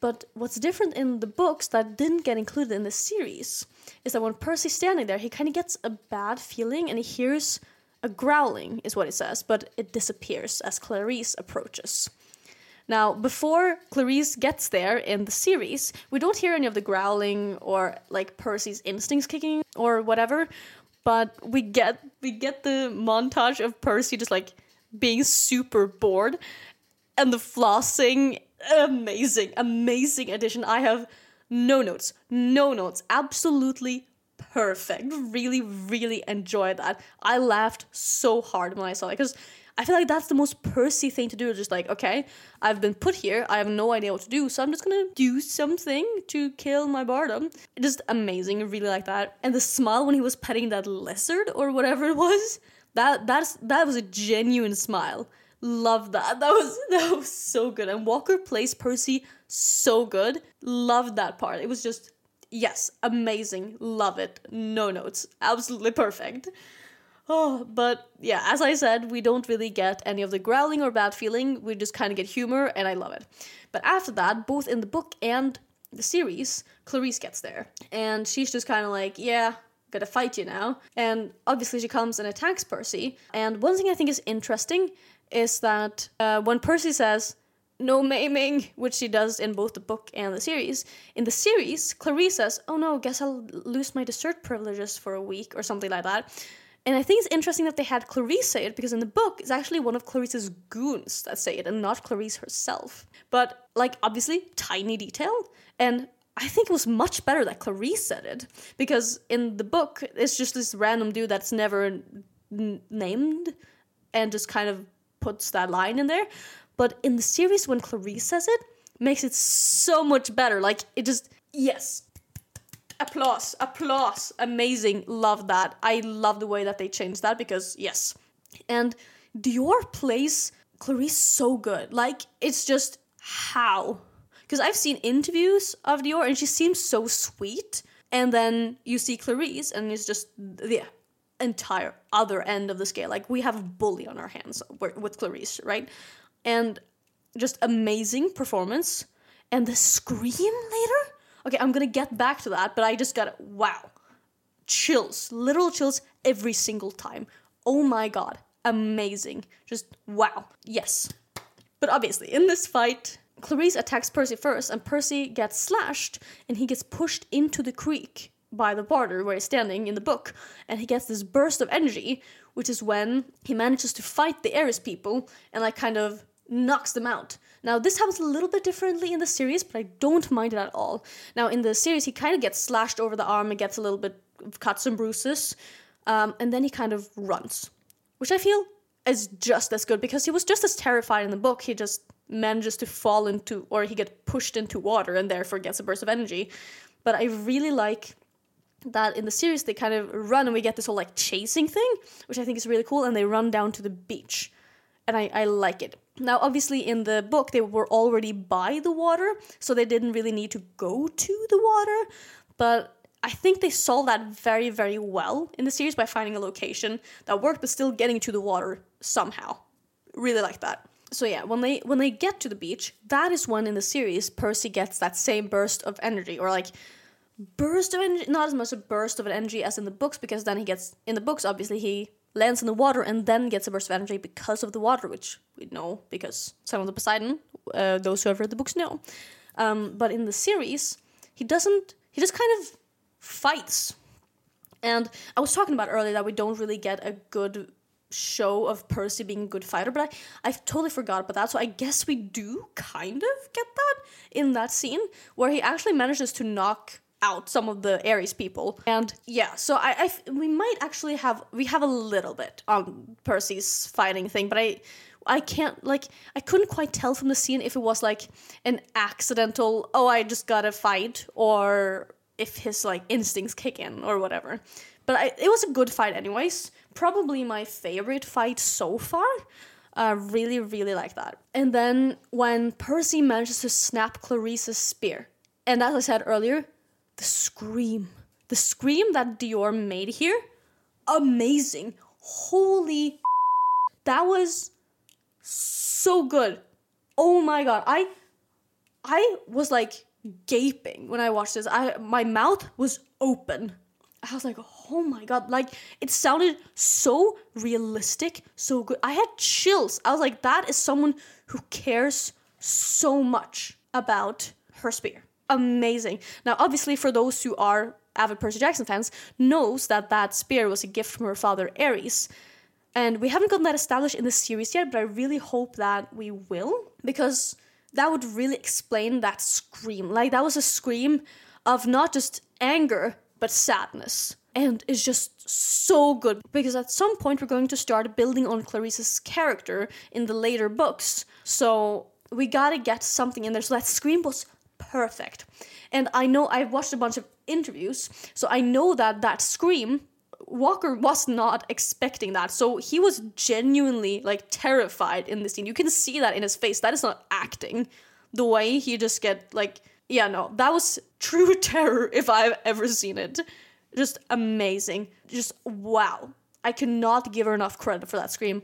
S1: But what's different in the books that didn't get included in the series is that when Percy's standing there, he kind of gets a bad feeling and he hears a growling, is what he says, but it disappears as Clarisse approaches. Now, before Clarisse gets there in the series, we don't hear any of the growling or like Percy's instincts kicking or whatever but we get we get the montage of Percy just like being super bored and the flossing amazing amazing addition I have no notes, no notes, absolutely perfect. Really, really enjoyed that. I laughed so hard when I saw it because I feel like that's the most Percy thing to do. Just like, okay, I've been put here, I have no idea what to do, so I'm just gonna do something to kill my boredom. Just amazing, I really like that. And the smile when he was petting that lizard or whatever it was, that that's that was a genuine smile. Love that. That was that was so good. And Walker plays Percy so good. Loved that part. It was just yes, amazing. Love it. No notes. Absolutely perfect. Oh, but yeah, as I said, we don't really get any of the growling or bad feeling. We just kind of get humor, and I love it. But after that, both in the book and the series, Clarisse gets there, and she's just kind of like, yeah, gonna fight you now. And obviously, she comes and attacks Percy. And one thing I think is interesting is that uh, when Percy says, no maiming, which she does in both the book and the series. In the series, Clarisse says, Oh no, guess I'll lose my dessert privileges for a week or something like that. And I think it's interesting that they had Clarisse say it because in the book, it's actually one of Clarisse's goons that say it and not Clarisse herself. But, like, obviously, tiny detail. And I think it was much better that Clarisse said it because in the book, it's just this random dude that's never n- named and just kind of puts that line in there. But in the series, when Clarisse says it, makes it so much better. Like, it just, yes, applause applause. Amazing. Love that. I love the way that they changed that because yes. And dior plays Clarisse so good. Like it's just how. Because i've seen interviews of dior and she seems so sweet. And then you see Clarisse and it's just the entire other end of the scale. Like we have a bully on our hands with Clarisse, right? And just amazing performance. And the scream later Okay, I'm gonna get back to that, but I just got wow. Chills, literal chills every single time. Oh my god, amazing. Just wow. Yes. But obviously, in this fight, Clarisse attacks Percy first, and Percy gets slashed, and he gets pushed into the creek by the border where he's standing in the book, and he gets this burst of energy, which is when he manages to fight the Ares people and like kind of knocks them out. Now, this happens a little bit differently in the series, but I don't mind it at all. Now, in the series, he kind of gets slashed over the arm and gets a little bit of cuts and bruises, um, and then he kind of runs, which I feel is just as good because he was just as terrified in the book. He just manages to fall into, or he gets pushed into water and therefore gets a burst of energy. But I really like that in the series they kind of run and we get this whole like chasing thing, which I think is really cool, and they run down to the beach. And I, I like it. Now, obviously, in the book, they were already by the water, so they didn't really need to go to the water. But I think they solved that very, very well in the series by finding a location that worked, but still getting to the water somehow. Really like that. So yeah, when they when they get to the beach, that is when in the series Percy gets that same burst of energy, or like burst of energy, not as much a burst of an energy as in the books, because then he gets in the books. Obviously, he lands in the water and then gets a burst of energy because of the water, which we know because Son of the Poseidon, uh, those who have read the books know. Um, but in the series, he doesn't, he just kind of fights. And I was talking about earlier that we don't really get a good show of Percy being a good fighter, but I, I totally forgot about that. So I guess we do kind of get that in that scene where he actually manages to knock out some of the Ares people. And yeah, so I, I we might actually have we have a little bit on Percy's fighting thing, but I I can't like I couldn't quite tell from the scene if it was like an accidental oh I just gotta fight or if his like instincts kick in or whatever. But I, it was a good fight anyways. Probably my favorite fight so far. Uh, really, really like that. And then when Percy manages to snap Clarisse's spear, and as I said earlier, the scream. The scream that Dior made here, amazing. Holy that was so good. Oh my god. I I was like gaping when I watched this. I my mouth was open. I was like, "Oh my god." Like it sounded so realistic, so good. I had chills. I was like, "That is someone who cares so much about her spear." Amazing. Now, obviously, for those who are avid Percy Jackson fans, knows that that spear was a gift from her father Ares. And we haven't gotten that established in the series yet, but I really hope that we will because that would really explain that scream. Like that was a scream of not just anger, but sadness. And it's just so good because at some point we're going to start building on Clarisse's character in the later books. So we gotta get something in there. So that scream was perfect. And I know I've watched a bunch of interviews, so I know that that scream Walker was not expecting that. So he was genuinely like terrified in the scene. You can see that in his face. That is not acting. The way he just get like yeah, no. That was true terror if I've ever seen it. Just amazing. Just wow. I cannot give her enough credit for that scream.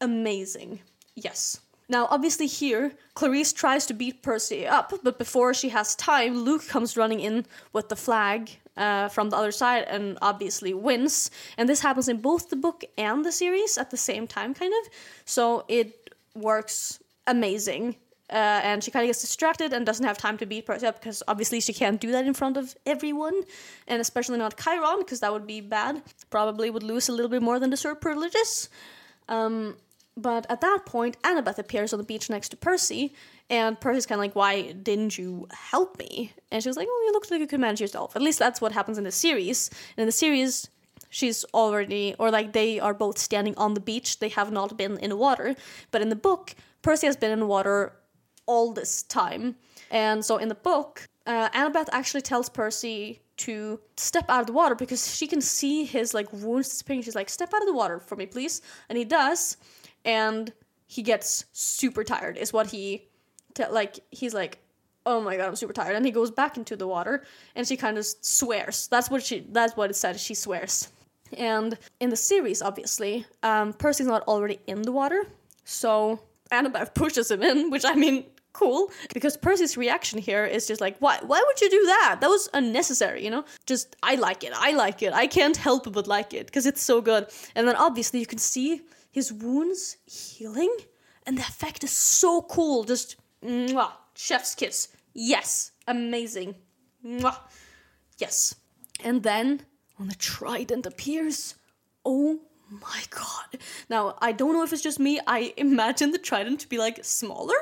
S1: Amazing. Yes. Now, obviously, here, Clarisse tries to beat Percy up, but before she has time, Luke comes running in with the flag uh, from the other side and obviously wins. And this happens in both the book and the series at the same time, kind of. So it works amazing. Uh, and she kind of gets distracted and doesn't have time to beat Percy up because obviously she can't do that in front of everyone, and especially not Chiron because that would be bad. Probably would lose a little bit more than deserved privileges. Um, but at that point, Annabeth appears on the beach next to Percy, and Percy's kind of like, "Why didn't you help me?" And she was like, "Oh, you looked like you could manage yourself." At least that's what happens in the series. And in the series, she's already, or like they are both standing on the beach. They have not been in the water. But in the book, Percy has been in the water all this time. And so in the book, uh, Annabeth actually tells Percy to step out of the water because she can see his like wounds disappearing. She's like, "Step out of the water for me, please," and he does, and he gets super tired. Is what he, te- like, he's like, "Oh my god, I'm super tired," and he goes back into the water, and she kind of swears. That's what she. That's what it said. She swears. And in the series, obviously, um, Percy's not already in the water, so Annabeth pushes him in, which I mean, cool. Because Percy's reaction here is just like, why? Why would you do that? That was unnecessary, you know? Just, I like it. I like it. I can't help but like it because it's so good. And then obviously you can see his wounds healing, and the effect is so cool. Just, mwah, chef's kiss. Yes, amazing. Mwah. Yes. And then when the trident appears, oh my god. Now, I don't know if it's just me, I imagine the trident to be like smaller,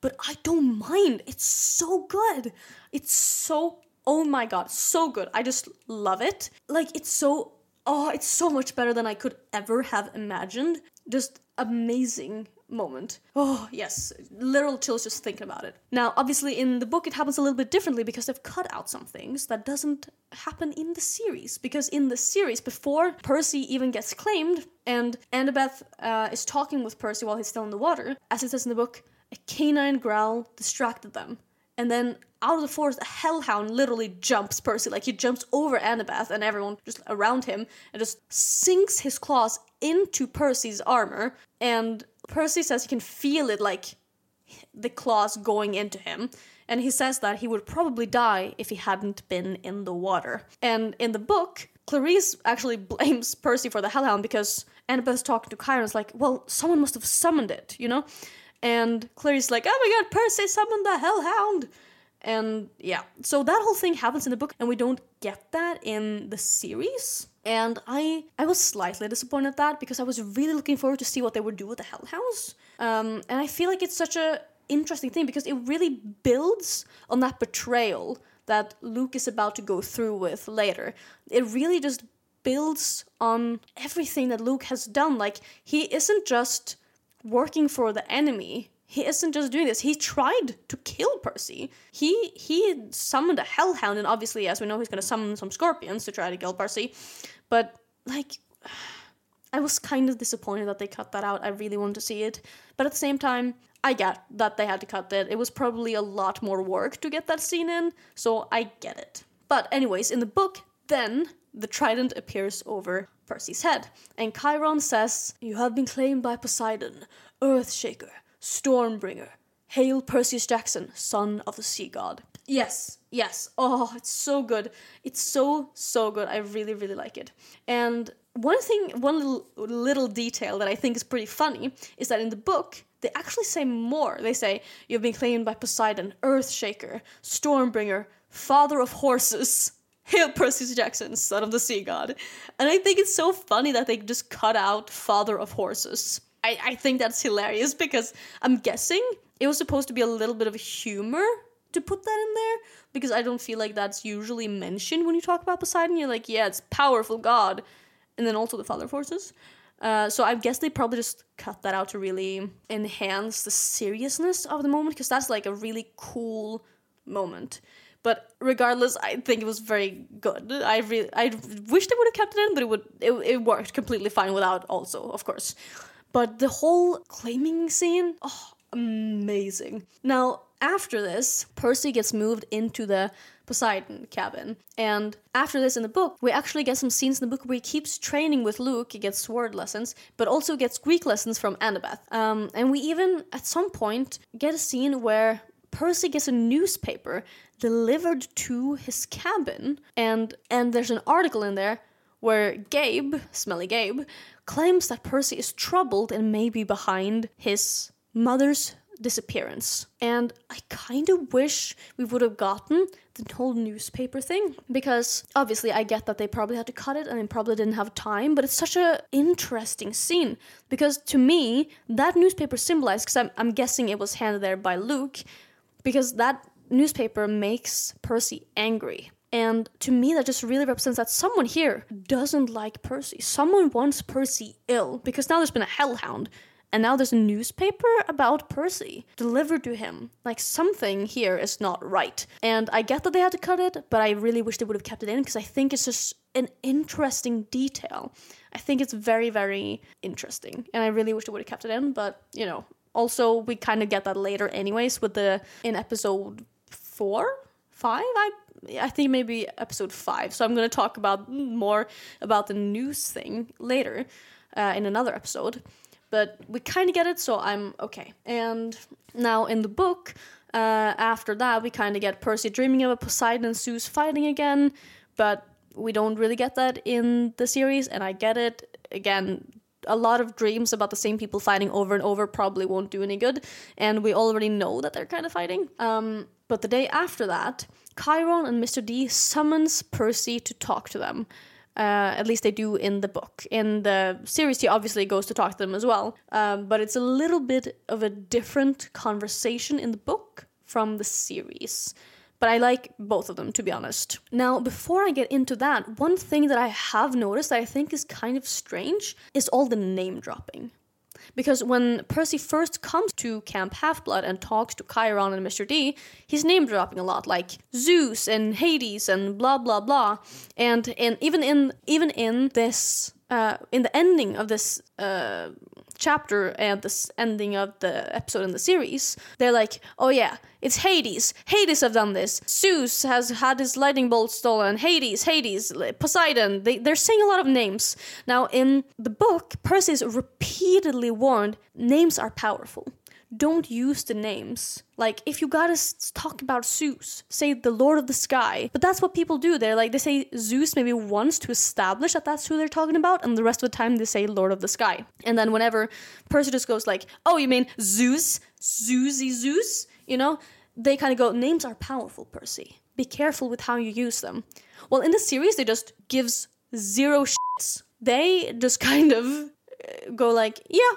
S1: but I don't mind. It's so good. It's so, oh my god, so good. I just love it. Like, it's so, oh, it's so much better than I could ever have imagined. Just amazing moment. Oh, yes, literal chills just thinking about it. Now, obviously, in the book, it happens a little bit differently because they've cut out some things that doesn't happen in the series. Because in the series, before Percy even gets claimed, and Annabeth uh, is talking with Percy while he's still in the water, as it says in the book, a canine growl distracted them. And then out of the forest, a hellhound literally jumps Percy. Like he jumps over Annabeth and everyone just around him and just sinks his claws into Percy's armor. And Percy says he can feel it like the claws going into him. And he says that he would probably die if he hadn't been in the water. And in the book, Clarisse actually blames Percy for the hellhound because Annabeth's talking to Chiron. It's like, well, someone must have summoned it, you know? And Clarisse's like, oh my god, Percy summoned the hellhound! And yeah, so that whole thing happens in the book, and we don't get that in the series. And I I was slightly disappointed at that because I was really looking forward to see what they would do with the Hellhounds. Um, and I feel like it's such a interesting thing because it really builds on that betrayal that Luke is about to go through with later. It really just builds on everything that Luke has done. Like he isn't just working for the enemy he isn't just doing this. He tried to kill Percy. He he summoned a hellhound, and obviously, as we know, he's gonna summon some scorpions to try to kill Percy. But like, I was kind of disappointed that they cut that out. I really wanted to see it, but at the same time, I get that they had to cut it. It was probably a lot more work to get that scene in, so I get it. But anyways, in the book, then the trident appears over Percy's head, and Chiron says, "You have been claimed by Poseidon, Earthshaker." Stormbringer. Hail Perseus Jackson, son of the sea god. Yes, yes. Oh, it's so good. It's so, so good. I really, really like it. And one thing, one little, little detail that I think is pretty funny is that in the book, they actually say more. They say, You've been claimed by Poseidon, Earthshaker, Stormbringer, Father of Horses. Hail Perseus Jackson, son of the sea god. And I think it's so funny that they just cut out Father of Horses. I, I think that's hilarious because I'm guessing it was supposed to be a little bit of humor to put that in there because I don't feel like that's usually mentioned when you talk about Poseidon. You're like, yeah, it's powerful god, and then also the father forces. Uh, so I guess they probably just cut that out to really enhance the seriousness of the moment because that's like a really cool moment. But regardless, I think it was very good. I I wish they would have kept it in, but it would, it, it worked completely fine without. Also, of course, but the whole claiming scene, oh, amazing. Now after this, Percy gets moved into the Poseidon cabin. And after this in the book, we actually get some scenes in the book where he keeps training with Luke, he gets sword lessons, but also gets Greek lessons from Annabeth. Um, and we even, at some point, get a scene where Percy gets a newspaper delivered to his cabin, and and there's an article in there where Gabe, Smelly Gabe, claims that Percy is troubled and may be behind his mother's disappearance. And I kind of wish we would have gotten the whole newspaper thing because obviously I get that they probably had to cut it and they probably didn't have time, but it's such a interesting scene because to me that newspaper symbolized because I'm, I'm guessing it was handed there by Luke because that newspaper makes Percy angry. And to me, that just really represents that someone here doesn't like Percy. Someone wants Percy ill because now there's been a hellhound and now there's a newspaper about Percy delivered to him. Like something here is not right. And I get that they had to cut it, but I really wish they would have kept it in because I think it's just an interesting detail. I think it's very, very interesting. And I really wish they would have kept it in, but you know, also we kind of get that later anyways with the in episode four, five, I I think maybe episode five. So I'm going to talk about more about the news thing later uh, in another episode but we kind of get it, so I'm okay. And now in the book, uh, after that, we kind of get Percy dreaming of a Poseidon and Zeus fighting again, but we don't really get that in the series, and I get it. Again, a lot of dreams about the same people fighting over and over probably won't do any good, and we already know that they're kind of fighting. Um, but the day after that, Chiron and Mr. D summons Percy to talk to them. Uh, at least they do in the book. In the series, he obviously goes to talk to them as well, um, but it's a little bit of a different conversation in the book from the series. But I like both of them, to be honest. Now, before I get into that, one thing that I have noticed that I think is kind of strange is all the name dropping. Because when Percy first comes to Camp Half Blood and talks to Chiron and Mr. D, he's name dropping a lot, like Zeus and Hades and blah blah blah. And and even in even in this uh, in the ending of this uh, chapter and this ending of the episode in the series, they're like, oh yeah, it's Hades. Hades have done this. Zeus has had his lightning bolt stolen. Hades, Hades, Poseidon. They, they're saying a lot of names. Now, in the book, Percy is repeatedly warned names are powerful don't use the names. Like, if you gotta talk about Zeus, say the Lord of the Sky. But that's what people do. They're like, they say Zeus maybe once to establish that that's who they're talking about, and the rest of the time they say Lord of the Sky. And then whenever Percy just goes like, oh, you mean Zeus? Zeusy Zeus? You know? They kind of go, names are powerful, Percy. Be careful with how you use them. Well, in the series, they just gives zero shits. They just kind of uh, go like, yeah,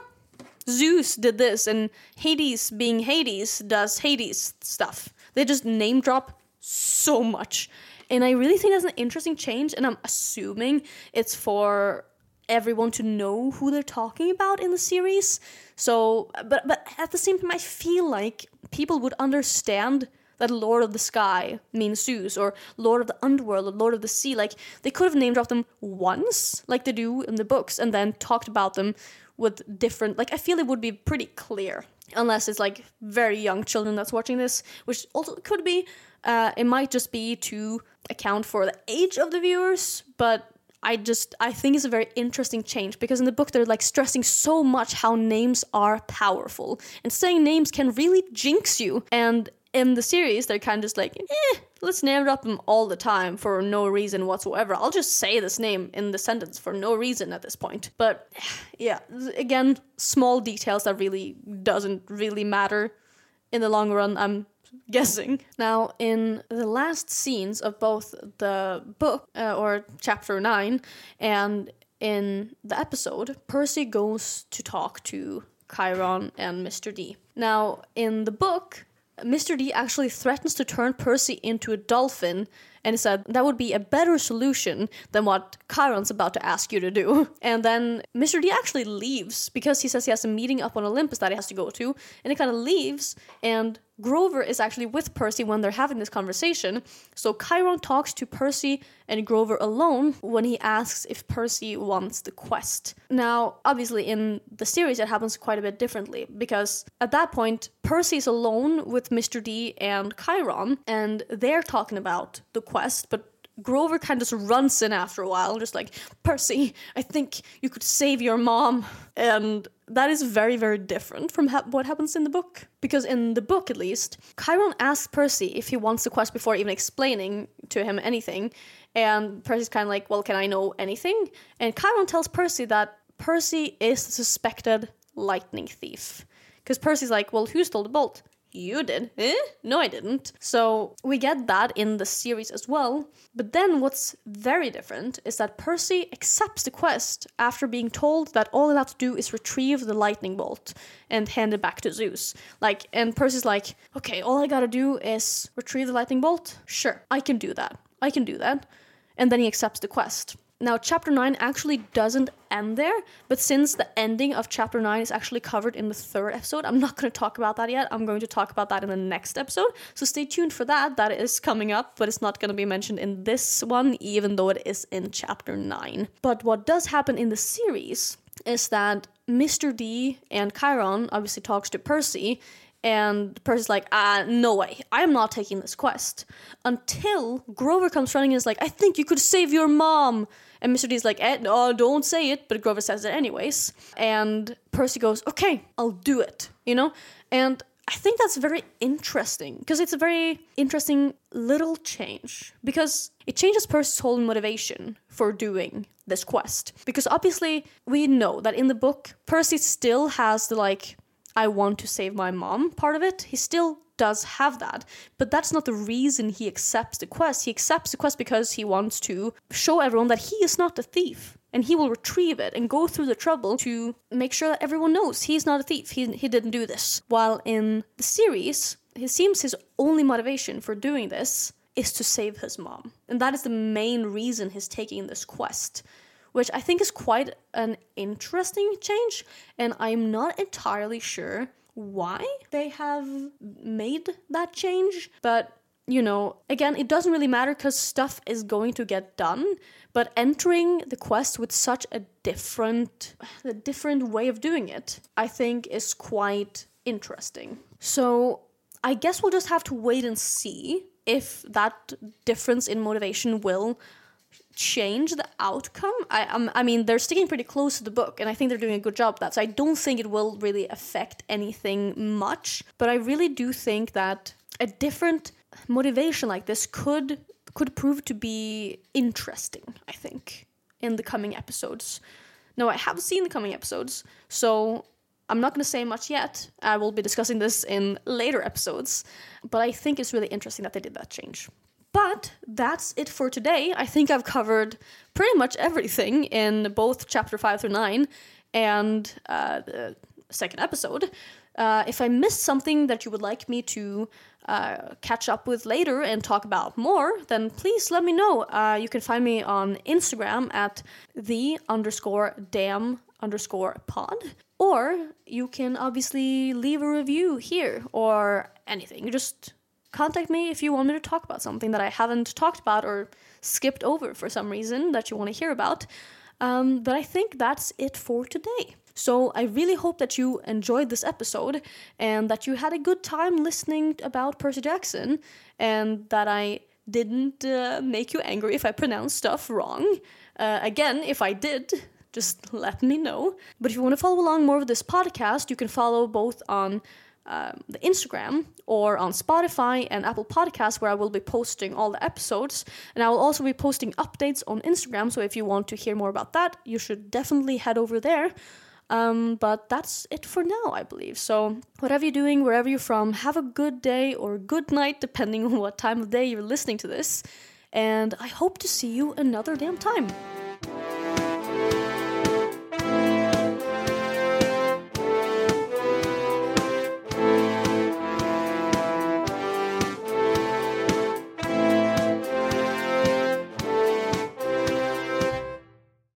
S1: Zeus did this, and Hades, being Hades, does Hades stuff. They just name drop so much. And I really think that's an interesting change, and I'm assuming it's for everyone to know who they're talking about in the series. So, but but at the same time, I feel like people would understand that Lord of the Sky means Zeus, or Lord of the Underworld, or Lord of the Sea. Like they could have name dropped them once, like they do in the books, and then talked about them with different like I feel it would be pretty clear unless it's like very young children that's watching this, which also could be. Uh, it might just be to account for the age of the viewers, but I just I think it's a very interesting change because in the book they're like stressing so much how names are powerful and saying names can really jinx you and in the series, they're kind of just like, eh, let's name drop them all the time for no reason whatsoever. I'll just say this name in the sentence for no reason at this point. But yeah, again, small details that really doesn't really matter in the long run. I'm guessing. Now, in the last scenes of both the book uh, or chapter nine and in the episode, Percy goes to talk to Chiron and Mr. D. Now, in the book, Mr. D actually threatens to turn Percy into a dolphin and he said that would be a better solution than what Chiron's about to ask you to do. And then Mr. D actually leaves because he says he has a meeting up on Olympus that he has to go to, and he kind of leaves and Grover is actually with Percy when they're having this conversation. So Chiron talks to Percy and Grover alone when he asks if Percy wants the quest. Now, obviously, in the series, it happens quite a bit differently because at that point, Percy is alone with Mr. D and Chiron, and they're talking about the quest, but Grover kind of just runs in after a while, just like, Percy, I think you could save your mom. And that is very, very different from ha- what happens in the book. Because in the book, at least, Chiron asks Percy if he wants the quest before even explaining to him anything. And Percy's kind of like, well, can I know anything? And Chiron tells Percy that Percy is the suspected lightning thief. Because Percy's like, well, who stole the bolt? You did. Eh? No, I didn't. So we get that in the series as well. But then what's very different is that Percy accepts the quest after being told that all he has to do is retrieve the lightning bolt and hand it back to Zeus. Like, and Percy's like, okay, all I gotta do is retrieve the lightning bolt? Sure, I can do that. I can do that. And then he accepts the quest. Now, chapter 9 actually doesn't end there, but since the ending of chapter 9 is actually covered in the third episode, I'm not going to talk about that yet. I'm going to talk about that in the next episode. So stay tuned for that. That is coming up, but it's not going to be mentioned in this one, even though it is in chapter 9. But what does happen in the series is that Mr. D and Chiron obviously talks to Percy and Percy's like, ah, no way, I'm not taking this quest. Until Grover comes running and is like, I think you could save your mom. And Mr. D's like, eh, no, don't say it. But Grover says it anyways. And Percy goes, okay, I'll do it, you know? And I think that's very interesting because it's a very interesting little change because it changes Percy's whole motivation for doing this quest. Because obviously, we know that in the book, Percy still has the like, I want to save my mom part of it. He still does have that, but that's not the reason he accepts the quest. He accepts the quest because he wants to show everyone that he is not a thief and he will retrieve it and go through the trouble to make sure that everyone knows he's not a thief. He, he didn't do this. While in the series, it seems his only motivation for doing this is to save his mom. And that is the main reason he's taking this quest which I think is quite an interesting change, and I'm not entirely sure why they have made that change, but you know, again, it doesn't really matter because stuff is going to get done. But entering the quest with such a different, a different way of doing it, I think is quite interesting. So I guess we'll just have to wait and see if that difference in motivation will change the outcome. I um, I mean, they're sticking pretty close to the book, and I think they're doing a good job that. So I don't think it will really affect anything much. But I really do think that a different motivation like this could could prove to be interesting. I think in the coming episodes. Now I have seen the coming episodes, so I'm not going to say much yet. I will be discussing this in later episodes, but I think it's really interesting that they did that change. But that's it for today. I think I've covered pretty much everything in both chapter 5 through 9 and uh, the second episode. Uh, if I missed something that you would like me to uh, catch up with later and talk about more, then please let me know. Uh, you can find me on Instagram at the underscore dam underscore pod. Or you can obviously leave a review here or anything. You just contact me if you want me to talk about something that I haven't talked about or skipped over for some reason that you want to hear about. Um, but I think that's it for today. So I really hope that you enjoyed this episode and that you had a good time listening about Percy Jackson and that I didn't uh, make you angry if I pronounced stuff wrong. Uh, again, if I did, just let me know. But if you want to follow along more with this podcast, you can follow both on um, the Instagram or on Spotify and Apple Podcasts, where I will be posting all the episodes. And I will also be posting updates on Instagram. So if you want to hear more about that, you should definitely head over there. Um, but that's it for now, I believe. So, whatever you're doing, wherever you're from, have a good day or good night, depending on what time of day you're listening to this. And I hope to see you another damn time.